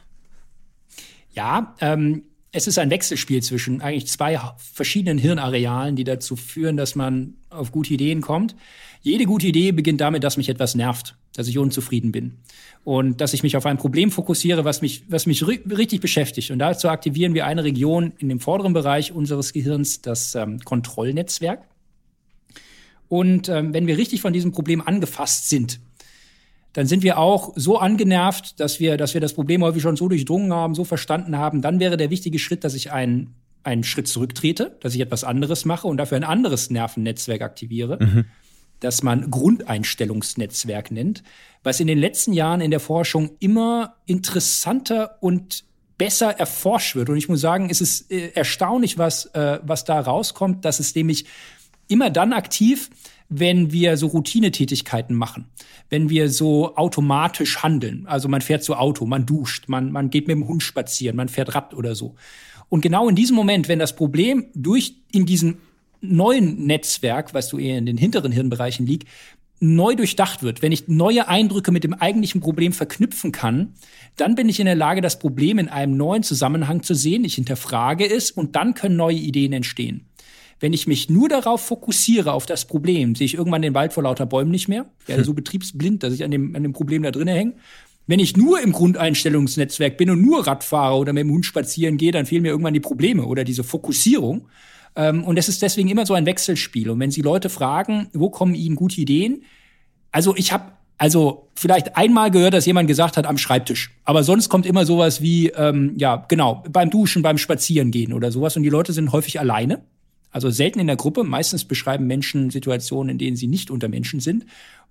Ja, ähm, es ist ein Wechselspiel zwischen eigentlich zwei verschiedenen Hirnarealen, die dazu führen, dass man auf gute Ideen kommt. Jede gute Idee beginnt damit, dass mich etwas nervt, dass ich unzufrieden bin und dass ich mich auf ein Problem fokussiere, was mich, was mich richtig beschäftigt. Und dazu aktivieren wir eine Region in dem vorderen Bereich unseres Gehirns, das ähm, Kontrollnetzwerk. Und ähm, wenn wir richtig von diesem Problem angefasst sind, dann sind wir auch so angenervt, dass wir, dass wir das Problem häufig schon so durchdrungen haben, so verstanden haben. Dann wäre der wichtige Schritt, dass ich einen, einen Schritt zurücktrete, dass ich etwas anderes mache und dafür ein anderes Nervennetzwerk aktiviere, mhm. das man Grundeinstellungsnetzwerk nennt, was in den letzten Jahren in der Forschung immer interessanter und besser erforscht wird. Und ich muss sagen, es ist äh, erstaunlich, was, äh, was da rauskommt, dass es nämlich immer dann aktiv, wenn wir so Routinetätigkeiten machen, wenn wir so automatisch handeln. Also man fährt so Auto, man duscht, man, man geht mit dem Hund spazieren, man fährt Rad oder so. Und genau in diesem Moment, wenn das Problem durch in diesem neuen Netzwerk, was du eher in den hinteren Hirnbereichen liegt, neu durchdacht wird, wenn ich neue Eindrücke mit dem eigentlichen Problem verknüpfen kann, dann bin ich in der Lage, das Problem in einem neuen Zusammenhang zu sehen. Ich hinterfrage es und dann können neue Ideen entstehen. Wenn ich mich nur darauf fokussiere, auf das Problem, sehe ich irgendwann den Wald vor lauter Bäumen nicht mehr. Ich werde so betriebsblind, dass ich an dem, an dem Problem da drinnen hänge. Wenn ich nur im Grundeinstellungsnetzwerk bin und nur Rad fahre oder mit dem Hund spazieren gehe, dann fehlen mir irgendwann die Probleme oder diese Fokussierung. Ähm, und es ist deswegen immer so ein Wechselspiel. Und wenn Sie Leute fragen, wo kommen Ihnen gute Ideen? Also ich habe also vielleicht einmal gehört, dass jemand gesagt hat am Schreibtisch. Aber sonst kommt immer sowas wie, ähm, ja, genau, beim Duschen, beim Spazierengehen oder sowas. Und die Leute sind häufig alleine. Also selten in der Gruppe. Meistens beschreiben Menschen Situationen, in denen sie nicht unter Menschen sind.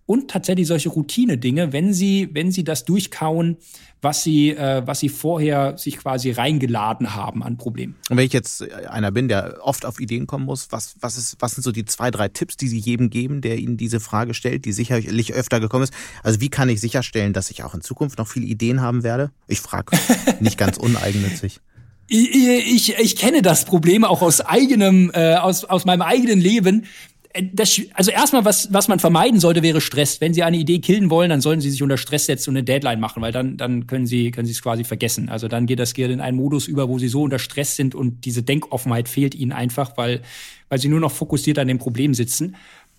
und tatsächlich solche Routine-Dinge, wenn sie, wenn sie das durchkauen, was sie, äh, was sie vorher sich quasi reingeladen haben an Problemen. Und wenn ich jetzt einer bin, der oft auf Ideen kommen muss, was, was, ist, was sind so die zwei, drei Tipps, die Sie jedem geben, der Ihnen diese Frage stellt, die sicherlich öfter gekommen ist? Also wie kann ich sicherstellen, dass ich auch in Zukunft noch viele Ideen haben werde? Ich frage nicht ganz uneigennützig. Ich, ich, ich kenne das Problem auch aus eigenem, äh, aus, aus meinem eigenen Leben. Äh, das, also erstmal, was, was man vermeiden sollte, wäre Stress. Wenn Sie eine Idee killen wollen, dann sollten Sie sich unter Stress setzen und eine Deadline machen, weil dann, dann können Sie, können Sie es quasi vergessen. Also dann geht das Gehirn in einen Modus über, wo Sie so unter Stress sind und diese Denkoffenheit fehlt Ihnen einfach, weil, weil Sie nur noch fokussiert an dem Problem sitzen.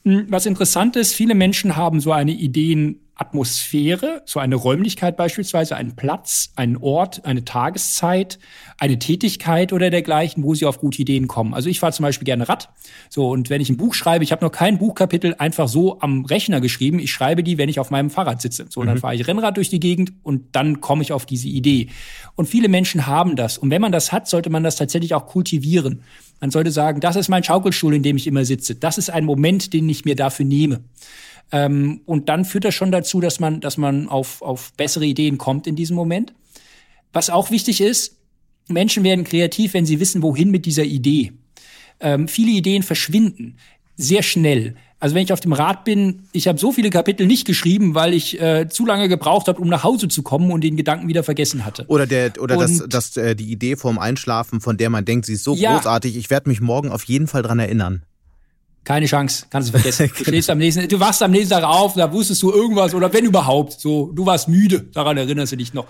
Hm, was interessant ist, viele Menschen haben so eine Ideen Atmosphäre, so eine Räumlichkeit beispielsweise, einen Platz, einen Ort, eine Tageszeit, eine Tätigkeit oder dergleichen, wo sie auf gute Ideen kommen. Also ich fahre zum Beispiel gerne Rad. So, und wenn ich ein Buch schreibe, ich habe noch kein Buchkapitel einfach so am Rechner geschrieben. Ich schreibe die, wenn ich auf meinem Fahrrad sitze. So, mhm. dann fahre ich Rennrad durch die Gegend und dann komme ich auf diese Idee. Und viele Menschen haben das. Und wenn man das hat, sollte man das tatsächlich auch kultivieren. Man sollte sagen, das ist mein Schaukelstuhl, in dem ich immer sitze. Das ist ein Moment, den ich mir dafür nehme. Ähm, und dann führt das schon dazu, dass man, dass man auf, auf bessere Ideen kommt in diesem Moment. Was auch wichtig ist, Menschen werden kreativ, wenn sie wissen, wohin mit dieser Idee. Ähm, viele Ideen verschwinden sehr schnell. Also wenn ich auf dem Rad bin, ich habe so viele Kapitel nicht geschrieben, weil ich äh, zu lange gebraucht habe, um nach Hause zu kommen und den Gedanken wieder vergessen hatte. Oder der oder das, das äh, die Idee vorm Einschlafen, von der man denkt, sie ist so ja, großartig, ich werde mich morgen auf jeden Fall dran erinnern. Keine Chance, kannst du vergessen. Du stehst am nächsten, du wachst am nächsten Tag auf, da wusstest du irgendwas oder wenn überhaupt, so, du warst müde, daran erinnerst du dich noch.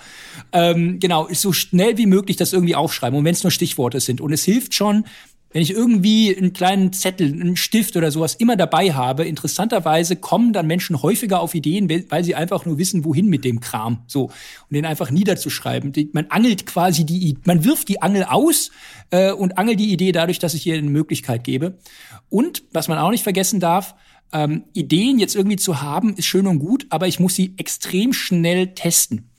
Ähm, genau, ist so schnell wie möglich das irgendwie aufschreiben und wenn es nur Stichworte sind. Und es hilft schon, wenn ich irgendwie einen kleinen Zettel, einen Stift oder sowas immer dabei habe, interessanterweise kommen dann Menschen häufiger auf Ideen, weil sie einfach nur wissen, wohin mit dem Kram. So. Und den einfach niederzuschreiben. Man angelt quasi die, man wirft die Angel aus äh, und angelt die Idee dadurch, dass ich ihr eine Möglichkeit gebe. Und, was man auch nicht vergessen darf, ähm, Ideen jetzt irgendwie zu haben, ist schön und gut, aber ich muss sie extrem schnell testen.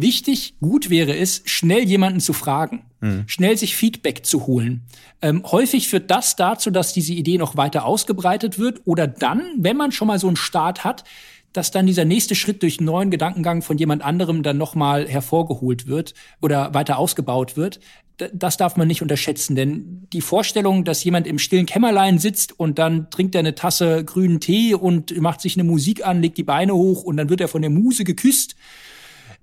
Wichtig, gut wäre es, schnell jemanden zu fragen, mhm. schnell sich Feedback zu holen. Ähm, häufig führt das dazu, dass diese Idee noch weiter ausgebreitet wird oder dann, wenn man schon mal so einen Start hat, dass dann dieser nächste Schritt durch einen neuen Gedankengang von jemand anderem dann nochmal hervorgeholt wird oder weiter ausgebaut wird. Das darf man nicht unterschätzen, denn die Vorstellung, dass jemand im stillen Kämmerlein sitzt und dann trinkt er eine Tasse grünen Tee und macht sich eine Musik an, legt die Beine hoch und dann wird er von der Muse geküsst,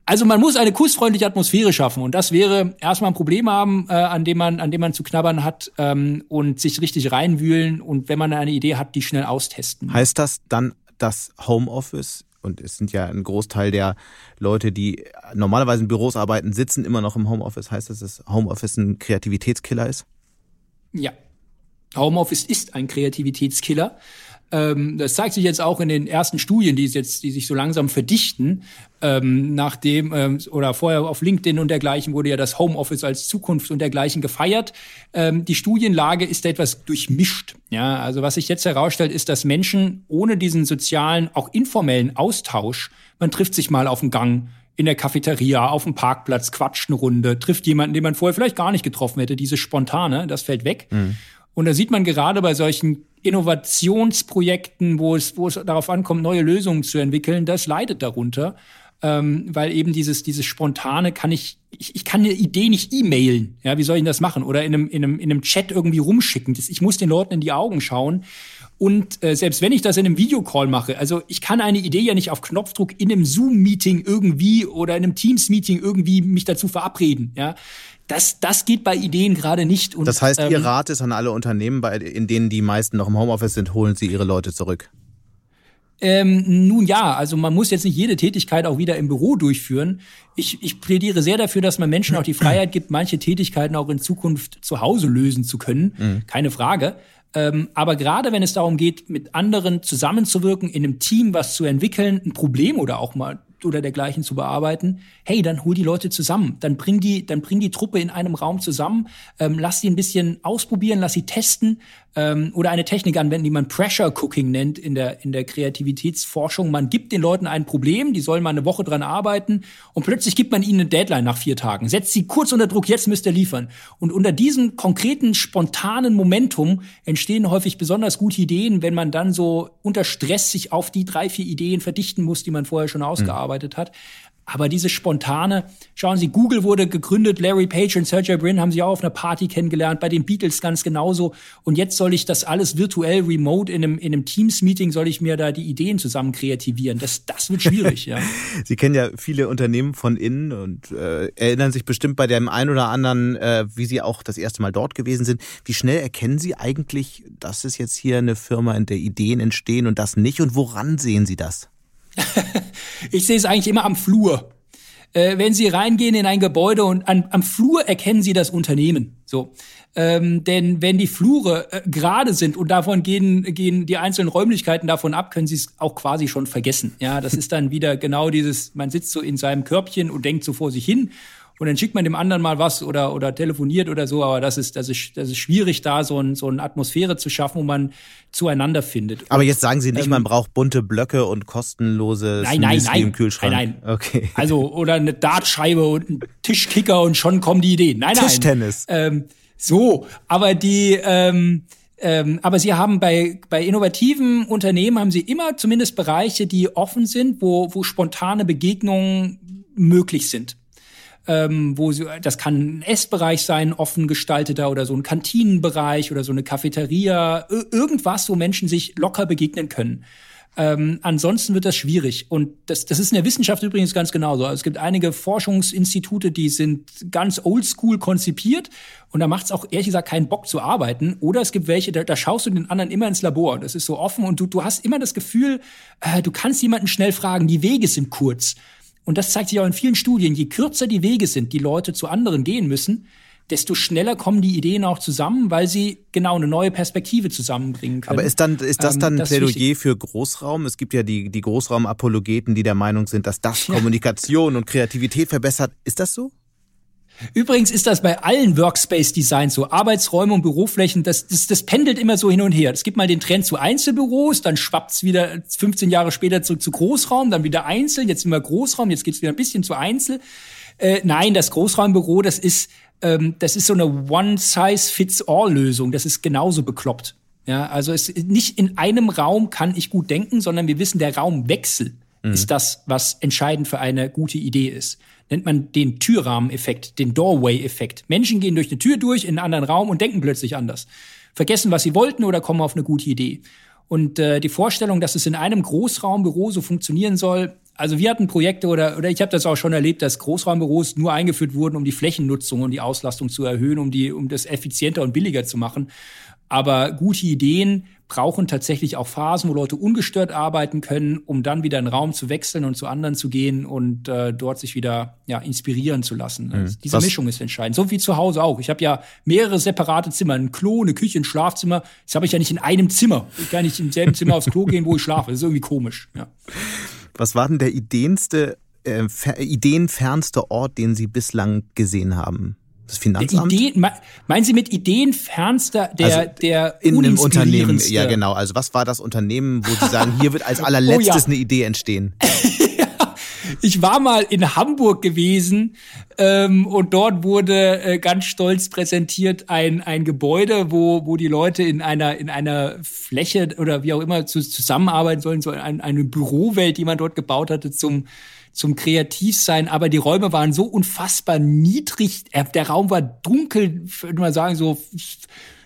also man muss eine kussfreundliche Atmosphäre schaffen und das wäre erstmal ein Problem haben, äh, an dem man an dem man zu knabbern hat ähm, und sich richtig reinwühlen und wenn man eine Idee hat, die schnell austesten. Heißt das dann, dass Homeoffice und es sind ja ein Großteil der Leute, die normalerweise in Büros arbeiten, sitzen immer noch im Homeoffice. Heißt das, dass Homeoffice ein Kreativitätskiller ist? Ja. Homeoffice ist ein Kreativitätskiller. Ähm, das zeigt sich jetzt auch in den ersten Studien, die, jetzt, die sich so langsam verdichten. Ähm, nachdem ähm, oder vorher auf LinkedIn und dergleichen wurde ja das Homeoffice als Zukunft und dergleichen gefeiert. Ähm, die Studienlage ist da etwas durchmischt. Ja, also was sich jetzt herausstellt, ist, dass Menschen ohne diesen sozialen, auch informellen Austausch, man trifft sich mal auf dem Gang, in der Cafeteria, auf dem Parkplatz, quatscht eine Runde, trifft jemanden, den man vorher vielleicht gar nicht getroffen hätte. Diese spontane, das fällt weg. Mhm. Und da sieht man gerade bei solchen Innovationsprojekten, wo es, wo es darauf ankommt, neue Lösungen zu entwickeln, das leidet darunter. Ähm, weil eben dieses, dieses Spontane kann ich, ich, ich kann eine Idee nicht e-mailen. Ja, wie soll ich das machen? Oder in einem, in einem, in einem Chat irgendwie rumschicken. Das, ich muss den Leuten in die Augen schauen. Und äh, selbst wenn ich das in einem Videocall mache, also ich kann eine Idee ja nicht auf Knopfdruck in einem Zoom-Meeting irgendwie oder in einem Teams-Meeting irgendwie mich dazu verabreden. Ja, das, das geht bei Ideen gerade nicht. Und, das heißt, ähm, Ihr Rat ist an alle Unternehmen, bei, in denen die meisten noch im Homeoffice sind, holen Sie Ihre Leute zurück. Ähm, nun ja, also man muss jetzt nicht jede Tätigkeit auch wieder im Büro durchführen. Ich, ich plädiere sehr dafür, dass man Menschen auch die Freiheit gibt, manche Tätigkeiten auch in Zukunft zu Hause lösen zu können. Mhm. Keine Frage. Ähm, aber gerade wenn es darum geht, mit anderen zusammenzuwirken, in einem Team was zu entwickeln, ein Problem oder auch mal oder dergleichen zu bearbeiten, hey, dann hol die Leute zusammen, dann bring die, dann bring die Truppe in einem Raum zusammen, ähm, lass sie ein bisschen ausprobieren, lass sie testen ähm, oder eine Technik anwenden, die man Pressure Cooking nennt in der, in der Kreativitätsforschung. Man gibt den Leuten ein Problem, die sollen mal eine Woche dran arbeiten und plötzlich gibt man ihnen eine Deadline nach vier Tagen. Setzt sie kurz unter Druck, jetzt müsst ihr liefern. Und unter diesem konkreten, spontanen Momentum entstehen häufig besonders gute Ideen, wenn man dann so unter Stress sich auf die drei, vier Ideen verdichten muss, die man vorher schon ausgearbeitet mhm. hat. Aber diese spontane, schauen Sie, Google wurde gegründet, Larry Page und Sergey Brin haben sie auch auf einer Party kennengelernt, bei den Beatles ganz genauso. Und jetzt soll ich das alles virtuell, remote in einem, in einem Teams-Meeting, soll ich mir da die Ideen zusammen kreativieren. Das, das wird schwierig, ja. Sie kennen ja viele Unternehmen von innen und äh, erinnern sich bestimmt bei dem einen oder anderen, äh, wie Sie auch das erste Mal dort gewesen sind. Wie schnell erkennen Sie eigentlich, dass es jetzt hier eine Firma, in der Ideen entstehen und das nicht? Und woran sehen Sie das? ich sehe es eigentlich immer am Flur. Äh, wenn Sie reingehen in ein Gebäude und an, am Flur erkennen Sie das Unternehmen. So, ähm, denn wenn die Flure äh, gerade sind und davon gehen gehen die einzelnen Räumlichkeiten davon ab, können Sie es auch quasi schon vergessen. Ja, das ist dann wieder genau dieses. Man sitzt so in seinem Körbchen und denkt so vor sich hin und dann schickt man dem anderen mal was oder, oder telefoniert oder so, aber das ist, das ist, das ist schwierig, da so, ein, so eine Atmosphäre zu schaffen, wo man zueinander findet. Aber jetzt sagen Sie nicht, ähm, man braucht bunte Blöcke und kostenlose nein, nein, nein, im Kühlschrank. Nein, nein. Okay. Also, oder eine Dartscheibe und ein Tischkicker und schon kommen die Ideen. Nein, nein. Tischtennis. Ähm, so, aber die, ähm, ähm, aber sie haben bei, bei innovativen Unternehmen haben sie immer zumindest Bereiche, die offen sind, wo, wo spontane Begegnungen möglich sind ähm, wo sie, das kann ein Essbereich sein, offen gestalteter oder so ein Kantinenbereich oder so eine Cafeteria, irgendwas, wo Menschen sich locker begegnen können. Ähm, ansonsten wird das schwierig. Und das, das ist in der Wissenschaft übrigens ganz genauso. Also es gibt einige Forschungsinstitute, die sind ganz oldschool konzipiert und da macht es auch ehrlich gesagt keinen Bock zu arbeiten. Oder es gibt welche, da, da schaust du den anderen immer ins Labor. Das ist so offen und du, du hast immer das Gefühl, äh, du kannst jemanden schnell fragen, die Wege sind kurz. Und das zeigt sich auch in vielen Studien. Je kürzer die Wege sind, die Leute zu anderen gehen müssen, desto schneller kommen die Ideen auch zusammen, weil sie genau eine neue Perspektive zusammenbringen können. Aber ist dann ist das ähm, dann ähm, ein Plädoyer für Großraum? Es gibt ja die die Großraumapologeten, die der Meinung sind, dass das Kommunikation und Kreativität verbessert. Ist das so? Übrigens ist das bei allen Workspace-Designs so. Arbeitsräume und Büroflächen, das, das, das pendelt immer so hin und her. Es gibt mal den Trend zu Einzelbüros, dann schwappt's wieder 15 Jahre später zurück zu Großraum, dann wieder Einzel, jetzt immer Großraum, jetzt geht's wieder ein bisschen zu Einzel. Äh, nein, das Großraumbüro, das ist, ähm, das ist so eine One-Size-Fits-All-Lösung. Das ist genauso bekloppt. Ja, also es nicht in einem Raum kann ich gut denken, sondern wir wissen, der Raumwechsel mhm. ist das, was entscheidend für eine gute Idee ist nennt man den Türrahmeneffekt, den Doorway-Effekt. Menschen gehen durch eine Tür durch in einen anderen Raum und denken plötzlich anders. Vergessen, was sie wollten oder kommen auf eine gute Idee. Und äh, die Vorstellung, dass es in einem Großraumbüro so funktionieren soll, also wir hatten Projekte oder, oder ich habe das auch schon erlebt, dass Großraumbüros nur eingeführt wurden, um die Flächennutzung und die Auslastung zu erhöhen, um die, um das effizienter und billiger zu machen. Aber gute Ideen brauchen tatsächlich auch Phasen, wo Leute ungestört arbeiten können, um dann wieder einen Raum zu wechseln und zu anderen zu gehen und äh, dort sich wieder ja, inspirieren zu lassen. Mhm. Also diese Was? Mischung ist entscheidend. So wie zu Hause auch. Ich habe ja mehrere separate Zimmer, ein Klo, eine Küche, ein Schlafzimmer. Das habe ich ja nicht in einem Zimmer. Ich kann nicht im selben Zimmer aufs Klo gehen, wo ich schlafe. Das ist irgendwie komisch. Ja. Was war denn der ideenste, äh, ideenfernste Ort, den Sie bislang gesehen haben? Das Finanzamt? Ideen, meinen Sie mit Ideen fernster der, also der in einem Unternehmen? Ja, genau. Also was war das Unternehmen, wo Sie sagen, hier wird als allerletztes oh, ja. eine Idee entstehen? ich war mal in Hamburg gewesen ähm, und dort wurde äh, ganz stolz präsentiert ein, ein Gebäude, wo, wo die Leute in einer, in einer Fläche oder wie auch immer zu, zusammenarbeiten sollen, so ein, eine Bürowelt, die man dort gebaut hatte zum zum Kreativsein, aber die Räume waren so unfassbar niedrig. Der Raum war dunkel, würde man sagen, so,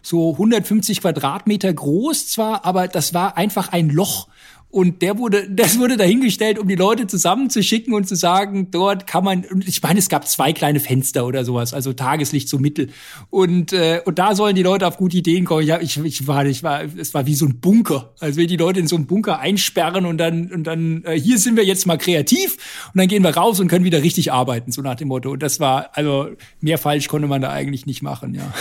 so 150 Quadratmeter groß zwar, aber das war einfach ein Loch. Und der wurde, das wurde dahingestellt, um die Leute zusammenzuschicken und zu sagen, dort kann man, ich meine, es gab zwei kleine Fenster oder sowas, also Tageslicht zum Mittel. Und, äh, und da sollen die Leute auf gute Ideen kommen. Ich, hab, ich, ich war, ich war, es war wie so ein Bunker. Also wenn die Leute in so einen Bunker einsperren und dann, und dann, äh, hier sind wir jetzt mal kreativ und dann gehen wir raus und können wieder richtig arbeiten, so nach dem Motto. Und das war, also mehr falsch konnte man da eigentlich nicht machen, ja.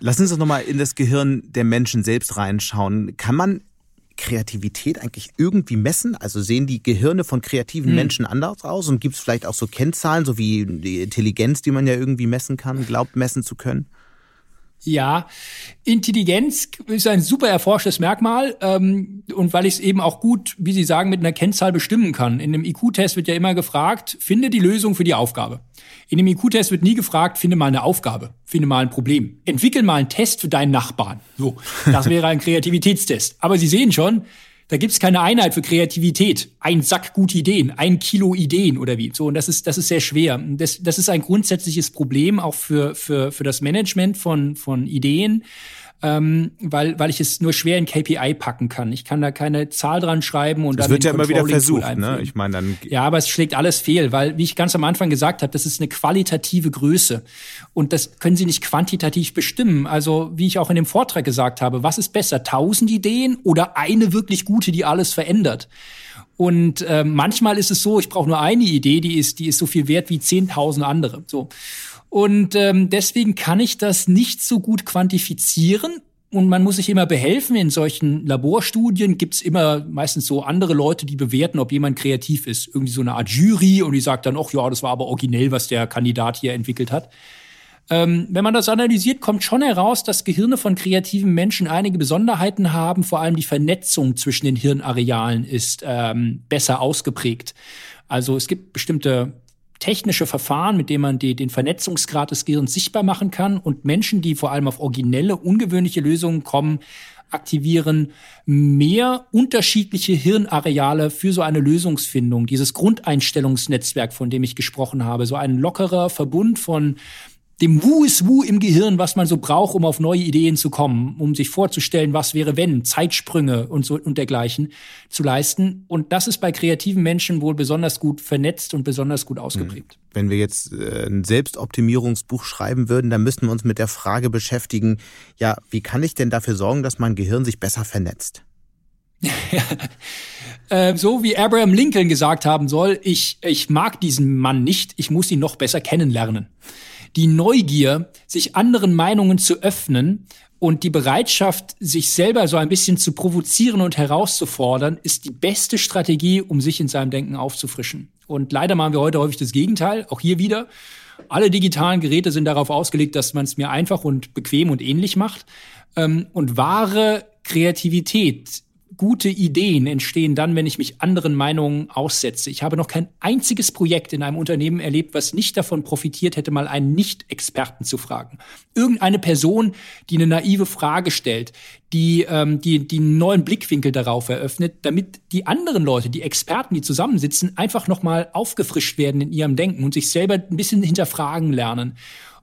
Lass uns doch nochmal in das Gehirn der Menschen selbst reinschauen. Kann man Kreativität eigentlich irgendwie messen? Also sehen die Gehirne von kreativen hm. Menschen anders aus? Und gibt es vielleicht auch so Kennzahlen, so wie die Intelligenz, die man ja irgendwie messen kann, glaubt messen zu können? Ja, Intelligenz ist ein super erforschtes Merkmal ähm, und weil ich es eben auch gut, wie Sie sagen, mit einer Kennzahl bestimmen kann. In einem IQ-Test wird ja immer gefragt, finde die Lösung für die Aufgabe. In dem IQ-Test wird nie gefragt, finde mal eine Aufgabe, finde mal ein Problem. Entwickel mal einen Test für deinen Nachbarn. So, das wäre ein Kreativitätstest. Aber Sie sehen schon, da gibt's keine Einheit für Kreativität. Ein Sack gute Ideen, ein Kilo Ideen oder wie. So, und das ist, das ist sehr schwer. Das, das ist ein grundsätzliches Problem auch für, für, für das Management von, von Ideen ähm, weil, weil ich es nur schwer in KPI packen kann. Ich kann da keine Zahl dran schreiben und das dann wird ja immer wieder versucht, ne? Ich meine dann ja, aber es schlägt alles fehl, weil wie ich ganz am Anfang gesagt habe, das ist eine qualitative Größe und das können Sie nicht quantitativ bestimmen. Also wie ich auch in dem Vortrag gesagt habe, was ist besser, tausend Ideen oder eine wirklich gute, die alles verändert? Und äh, manchmal ist es so, ich brauche nur eine Idee, die ist, die ist so viel wert wie zehntausend andere. So. Und ähm, deswegen kann ich das nicht so gut quantifizieren. Und man muss sich immer behelfen. In solchen Laborstudien gibt's immer meistens so andere Leute, die bewerten, ob jemand kreativ ist. Irgendwie so eine Art Jury und die sagt dann, ach ja, das war aber originell, was der Kandidat hier entwickelt hat. Ähm, wenn man das analysiert, kommt schon heraus, dass Gehirne von kreativen Menschen einige Besonderheiten haben. Vor allem die Vernetzung zwischen den Hirnarealen ist ähm, besser ausgeprägt. Also es gibt bestimmte technische Verfahren, mit denen man die, den Vernetzungsgrad des Gehirns sichtbar machen kann. Und Menschen, die vor allem auf originelle, ungewöhnliche Lösungen kommen, aktivieren mehr unterschiedliche Hirnareale für so eine Lösungsfindung. Dieses Grundeinstellungsnetzwerk, von dem ich gesprochen habe, so ein lockerer Verbund von dem Wu ist Wu im Gehirn, was man so braucht, um auf neue Ideen zu kommen, um sich vorzustellen, was wäre wenn, Zeitsprünge und so und dergleichen zu leisten. Und das ist bei kreativen Menschen wohl besonders gut vernetzt und besonders gut ausgeprägt. Hm. Wenn wir jetzt äh, ein Selbstoptimierungsbuch schreiben würden, dann müssten wir uns mit der Frage beschäftigen, ja, wie kann ich denn dafür sorgen, dass mein Gehirn sich besser vernetzt? Äh, so wie Abraham Lincoln gesagt haben soll, ich, ich mag diesen Mann nicht, ich muss ihn noch besser kennenlernen die Neugier, sich anderen Meinungen zu öffnen und die Bereitschaft, sich selber so ein bisschen zu provozieren und herauszufordern, ist die beste Strategie, um sich in seinem Denken aufzufrischen. Und leider machen wir heute häufig das Gegenteil, auch hier wieder. Alle digitalen Geräte sind darauf ausgelegt, dass man es mir einfach und bequem und ähnlich macht. Ähm, und wahre Kreativität gute Ideen entstehen dann, wenn ich mich anderen Meinungen aussetze. Ich habe noch kein einziges Projekt in einem Unternehmen erlebt, was nicht davon profitiert hätte, mal einen Nicht-Experten zu fragen. Irgendeine Person, die eine naive Frage stellt, die, ähm, die, die einen neuen Blickwinkel darauf eröffnet, damit die anderen Leute, die Experten, die zusammensitzen, einfach nochmal aufgefrischt werden in ihrem Denken und sich selber ein bisschen hinterfragen lernen.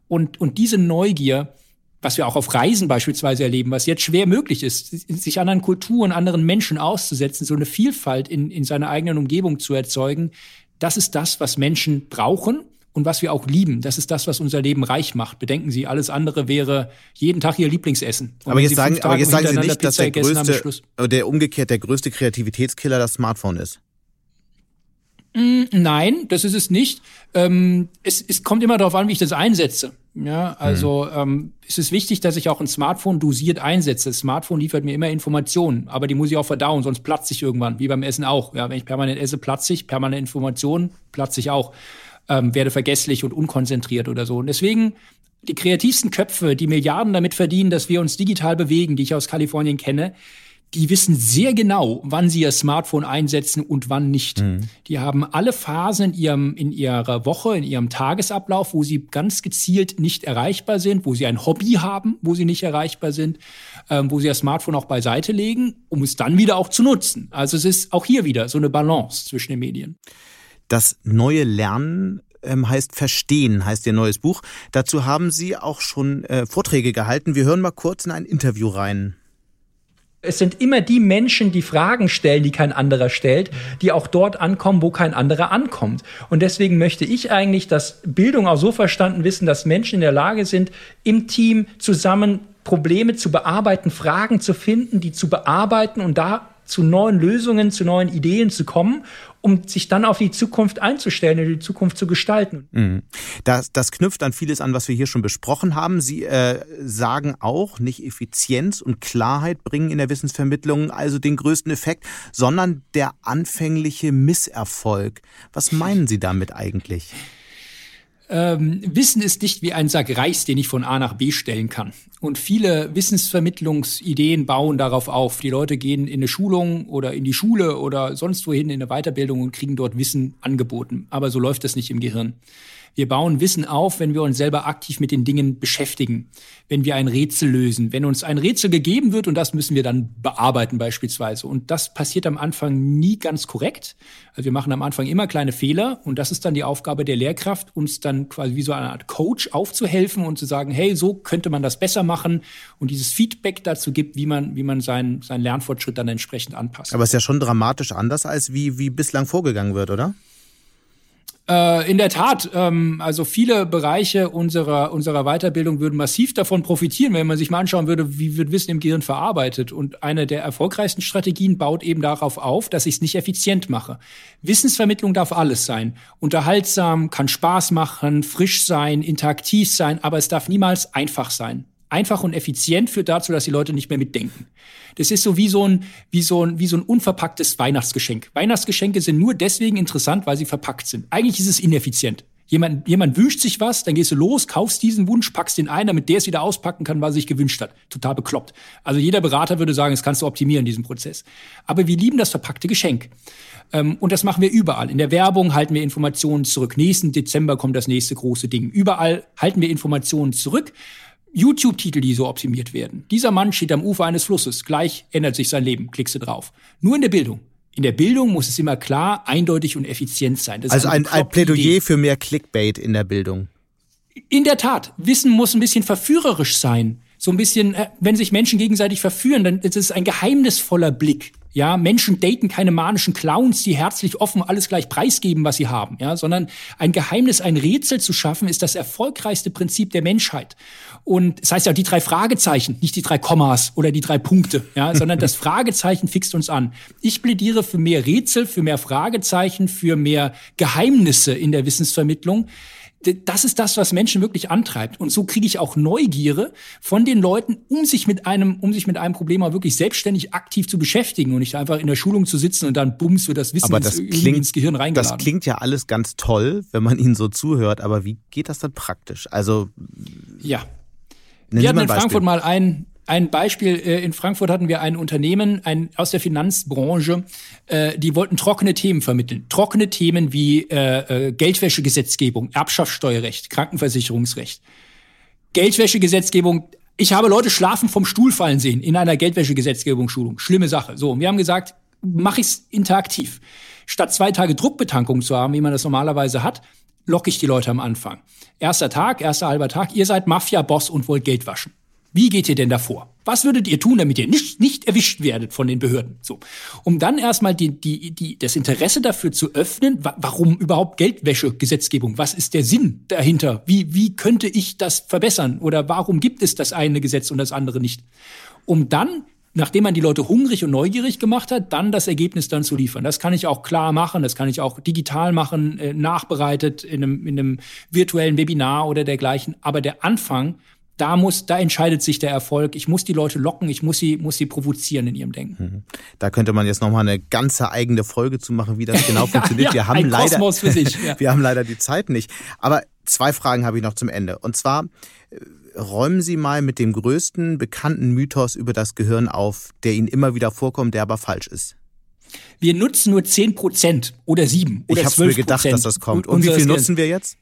Und, und diese Neugier, was wir auch auf Reisen beispielsweise erleben, was jetzt schwer möglich ist, sich anderen Kulturen, anderen Menschen auszusetzen, so eine Vielfalt in, in seiner eigenen Umgebung zu erzeugen, das ist das, was Menschen brauchen und was wir auch lieben. Das ist das, was unser Leben reich macht. Bedenken Sie, alles andere wäre jeden Tag Ihr Lieblingsessen. Und aber jetzt sagen, aber jetzt sagen Sie nicht, dass der größte, der umgekehrt der größte Kreativitätskiller das Smartphone ist. Mm, nein, das ist es nicht. Ähm, es, es kommt immer darauf an, wie ich das einsetze. Ja, also mhm. ähm, es ist wichtig, dass ich auch ein Smartphone dosiert einsetze. Das Smartphone liefert mir immer Informationen, aber die muss ich auch verdauen, sonst platze ich irgendwann, wie beim Essen auch. Ja, wenn ich permanent esse, platze ich, permanent Informationen, platze ich auch, ähm, werde vergesslich und unkonzentriert oder so. Und deswegen die kreativsten Köpfe, die Milliarden damit verdienen, dass wir uns digital bewegen, die ich aus Kalifornien kenne, die wissen sehr genau, wann sie ihr Smartphone einsetzen und wann nicht. Mhm. Die haben alle Phasen in ihrem, in ihrer Woche, in ihrem Tagesablauf, wo sie ganz gezielt nicht erreichbar sind, wo sie ein Hobby haben, wo sie nicht erreichbar sind, ähm, wo sie das Smartphone auch beiseite legen, um es dann wieder auch zu nutzen. Also es ist auch hier wieder so eine Balance zwischen den Medien. Das neue Lernen ähm, heißt Verstehen, heißt Ihr neues Buch. Dazu haben Sie auch schon äh, Vorträge gehalten. Wir hören mal kurz in ein Interview rein es sind immer die Menschen, die Fragen stellen, die kein anderer stellt, die auch dort ankommen, wo kein anderer ankommt. Und deswegen möchte ich eigentlich, dass Bildung auch so verstanden wissen, dass Menschen in der Lage sind, im Team zusammen Probleme zu bearbeiten, Fragen zu finden, die zu bearbeiten und da zu neuen Lösungen, zu neuen Ideen zu kommen, um sich dann auf die Zukunft einzustellen und die Zukunft zu gestalten. Mhm. Das, das knüpft an vieles an, was wir hier schon besprochen haben. Sie äh, sagen auch, nicht Effizienz und Klarheit bringen in der Wissensvermittlung also den größten Effekt, sondern der anfängliche Misserfolg. Was meinen Sie damit eigentlich? Ähm, Wissen ist nicht wie ein Sack Reis, den ich von A nach B stellen kann. Und viele Wissensvermittlungsideen bauen darauf auf. Die Leute gehen in eine Schulung oder in die Schule oder sonst wohin in eine Weiterbildung und kriegen dort Wissen angeboten. Aber so läuft das nicht im Gehirn. Wir bauen Wissen auf, wenn wir uns selber aktiv mit den Dingen beschäftigen, wenn wir ein Rätsel lösen, wenn uns ein Rätsel gegeben wird und das müssen wir dann bearbeiten beispielsweise. Und das passiert am Anfang nie ganz korrekt. Also wir machen am Anfang immer kleine Fehler und das ist dann die Aufgabe der Lehrkraft, uns dann quasi wie so eine Art Coach aufzuhelfen und zu sagen, hey, so könnte man das besser machen und dieses Feedback dazu gibt, wie man, wie man seinen, seinen Lernfortschritt dann entsprechend anpasst. Aber es ist ja schon dramatisch anders, als wie, wie bislang vorgegangen wird, oder? Äh, in der Tat, ähm, also viele Bereiche unserer, unserer Weiterbildung würden massiv davon profitieren, wenn man sich mal anschauen würde, wie wird Wissen im Gehirn verarbeitet. Und eine der erfolgreichsten Strategien baut eben darauf auf, dass ich es nicht effizient mache. Wissensvermittlung darf alles sein. Unterhaltsam, kann Spaß machen, frisch sein, interaktiv sein, aber es darf niemals einfach sein einfach und effizient führt dazu, dass die Leute nicht mehr mitdenken. Das ist so wie so ein, wie so ein, wie so ein unverpacktes Weihnachtsgeschenk. Weihnachtsgeschenke sind nur deswegen interessant, weil sie verpackt sind. Eigentlich ist es ineffizient. Jemand, jemand wünscht sich was, dann gehst du los, kaufst diesen Wunsch, packst den ein, damit der es wieder auspacken kann, was er sich gewünscht hat. Total bekloppt. Also jeder Berater würde sagen, das kannst du optimieren, diesen Prozess. Aber wir lieben das verpackte Geschenk. Ähm, und das machen wir überall. In der Werbung halten wir Informationen zurück. Nächsten Dezember kommt das nächste große Ding. Überall halten wir Informationen zurück. YouTube-Titel, die so optimiert werden. Dieser Mann steht am Ufer eines Flusses. Gleich ändert sich sein Leben. Klickst du drauf. Nur in der Bildung. In der Bildung muss es immer klar, eindeutig und effizient sein. Das also ein, ein Plädoyer Idee. für mehr Clickbait in der Bildung. In der Tat. Wissen muss ein bisschen verführerisch sein. So ein bisschen, äh, wenn sich Menschen gegenseitig verführen, dann ist es ein geheimnisvoller Blick. Ja, Menschen daten keine manischen Clowns, die herzlich offen alles gleich preisgeben, was sie haben, ja, sondern ein Geheimnis, ein Rätsel zu schaffen, ist das erfolgreichste Prinzip der Menschheit. Und das heißt ja die drei Fragezeichen, nicht die drei Kommas oder die drei Punkte, ja, sondern das Fragezeichen fixt uns an. Ich plädiere für mehr Rätsel, für mehr Fragezeichen, für mehr Geheimnisse in der Wissensvermittlung das ist das, was Menschen wirklich antreibt. Und so kriege ich auch Neugierde von den Leuten, um sich mit einem, um sich mit einem Problem auch wirklich selbstständig aktiv zu beschäftigen und nicht einfach in der Schulung zu sitzen und dann bums wird das Wissen das ins, klingt, ins Gehirn reingeladen. Das klingt ja alles ganz toll, wenn man ihnen so zuhört, aber wie geht das dann praktisch? Also ja. Wir hatten in Frankfurt mal einen, ein Beispiel, äh, in Frankfurt hatten wir ein Unternehmen ein, aus der Finanzbranche, äh, die wollten trockene Themen vermitteln. Trockene Themen wie äh, äh, Geldwäschegesetzgebung, Erbschaftssteuerrecht, Krankenversicherungsrecht. Geldwäschegesetzgebung, ich habe Leute schlafen vom Stuhl fallen sehen in einer Geldwäschegesetzgebungsschulung. Schlimme Sache. So, und wir haben gesagt, mache ich's interaktiv. Statt zwei Tage Druckbetankung zu haben, wie man das normalerweise hat, locke ich die Leute am Anfang. Erster Tag, erster halber Tag, ihr seid Mafia-Boss und wollt Geld waschen. Wie geht ihr denn davor? Was würdet ihr tun, damit ihr nicht, nicht erwischt werdet von den Behörden? So. Um dann erstmal die, die, die, das Interesse dafür zu öffnen, wa warum überhaupt Geldwäschegesetzgebung? Was ist der Sinn dahinter? Wie, wie könnte ich das verbessern? Oder warum gibt es das eine Gesetz und das andere nicht? Um dann nachdem man die Leute hungrig und neugierig gemacht hat, dann das Ergebnis dann zu liefern. Das kann ich auch klar machen, das kann ich auch digital machen, äh, nachbereitet in einem, in einem virtuellen Webinar oder dergleichen. Aber der Anfang da muss, da entscheidet sich der Erfolg. Ich muss die Leute locken, ich muss sie, muss sie provozieren in ihrem Denken. Mhm. Da könnte man jetzt nochmal eine ganze eigene Folge zu machen, wie das genau funktioniert. ja, wir haben leider, sich, ja. wir haben leider die Zeit nicht. Aber zwei Fragen habe ich noch zum Ende. Und zwar, äh, räumen Sie mal mit dem größten bekannten Mythos über das Gehirn auf, der Ihnen immer wieder vorkommt, der aber falsch ist. Wir nutzen nur 10 Prozent oder 7 oder Ich habe mir gedacht, dass das kommt. Und wie viel nutzen wir jetzt?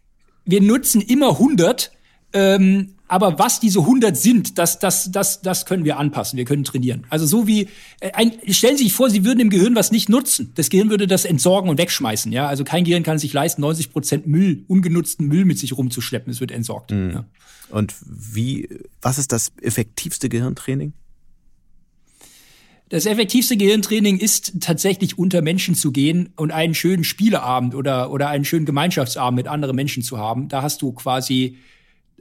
Wir nutzen immer 100. Ähm, aber was diese 100 sind, das, das, das, das können wir anpassen. Wir können trainieren. Also so wie, äh, ein, stellen Sie sich vor, Sie würden im Gehirn was nicht nutzen. Das Gehirn würde das entsorgen und wegschmeißen. Ja, also kein Gehirn kann sich leisten, 90 Prozent Müll, ungenutzten Müll mit sich rumzuschleppen. Es wird entsorgt. Mhm. Ja. Und wie, was ist das effektivste Gehirntraining? Das effektivste Gehirntraining ist tatsächlich unter Menschen zu gehen und einen schönen Spieleabend oder, oder einen schönen Gemeinschaftsabend mit anderen Menschen zu haben. Da hast du quasi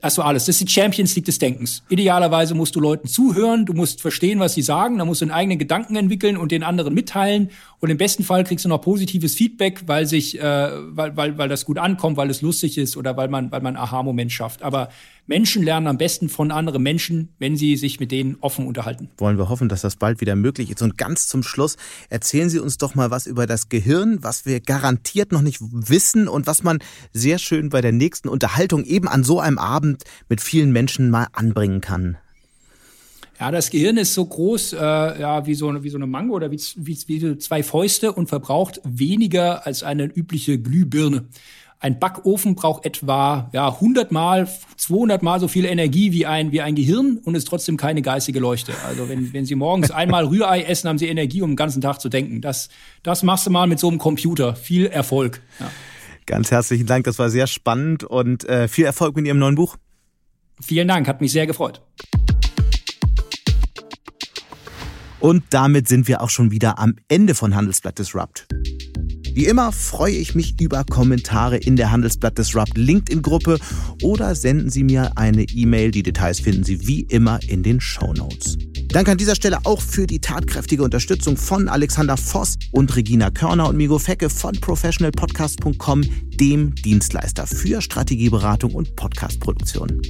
Achso, alles. Das ist die Champions League des Denkens. Idealerweise musst du Leuten zuhören, du musst verstehen, was sie sagen, dann musst du einen eigenen Gedanken entwickeln und den anderen mitteilen. Und im besten Fall kriegst du noch positives Feedback, weil sich, äh, weil, weil, weil das gut ankommt, weil es lustig ist oder weil man, weil man Aha-Moment schafft. Aber Menschen lernen am besten von anderen Menschen, wenn sie sich mit denen offen unterhalten. Wollen wir hoffen, dass das bald wieder möglich ist. Und ganz zum Schluss erzählen Sie uns doch mal was über das Gehirn, was wir garantiert noch nicht wissen und was man sehr schön bei der nächsten Unterhaltung eben an so einem Abend mit vielen Menschen mal anbringen kann. Ja, das Gehirn ist so groß, äh, ja, wie so, wie so eine Mango oder wie, wie, wie zwei Fäuste und verbraucht weniger als eine übliche Glühbirne. Ein Backofen braucht etwa ja, 100 mal, 200 mal so viel Energie wie ein, wie ein Gehirn und ist trotzdem keine geistige Leuchte. Also wenn, wenn Sie morgens einmal Rührei essen, haben Sie Energie, um den ganzen Tag zu denken. Das, das machst du mal mit so einem Computer. Viel Erfolg. Ja. Ganz herzlichen Dank, das war sehr spannend und äh, viel Erfolg mit Ihrem neuen Buch. Vielen Dank, hat mich sehr gefreut. Und damit sind wir auch schon wieder am Ende von Handelsblatt Disrupt. Wie immer freue ich mich über Kommentare in der Handelsblatt Disrupt LinkedIn-Gruppe oder senden Sie mir eine E-Mail. Die Details finden Sie wie immer in den Show Notes. Danke an dieser Stelle auch für die tatkräftige Unterstützung von Alexander Voss und Regina Körner und Migo Fecke von professionalpodcast.com, dem Dienstleister für Strategieberatung und Podcastproduktion.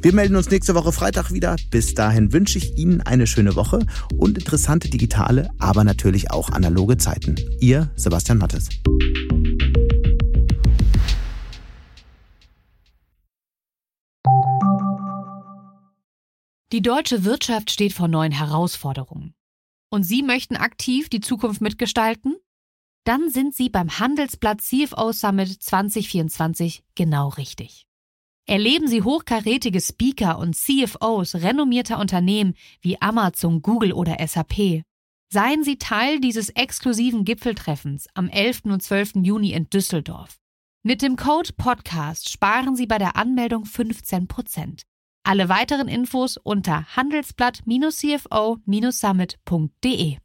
Wir melden uns nächste Woche Freitag wieder. Bis dahin wünsche ich Ihnen eine schöne Woche und interessante digitale, aber natürlich auch analoge Zeiten. Ihr Sebastian Mattes. Die deutsche Wirtschaft steht vor neuen Herausforderungen. Und Sie möchten aktiv die Zukunft mitgestalten? Dann sind Sie beim Handelsblatt CFO Summit 2024 genau richtig. Erleben Sie hochkarätige Speaker und CFOs renommierter Unternehmen wie Amazon, Google oder SAP. Seien Sie Teil dieses exklusiven Gipfeltreffens am 11. und 12. Juni in Düsseldorf. Mit dem Code Podcast sparen Sie bei der Anmeldung 15%. Alle weiteren Infos unter handelsblatt-cfo-summit.de.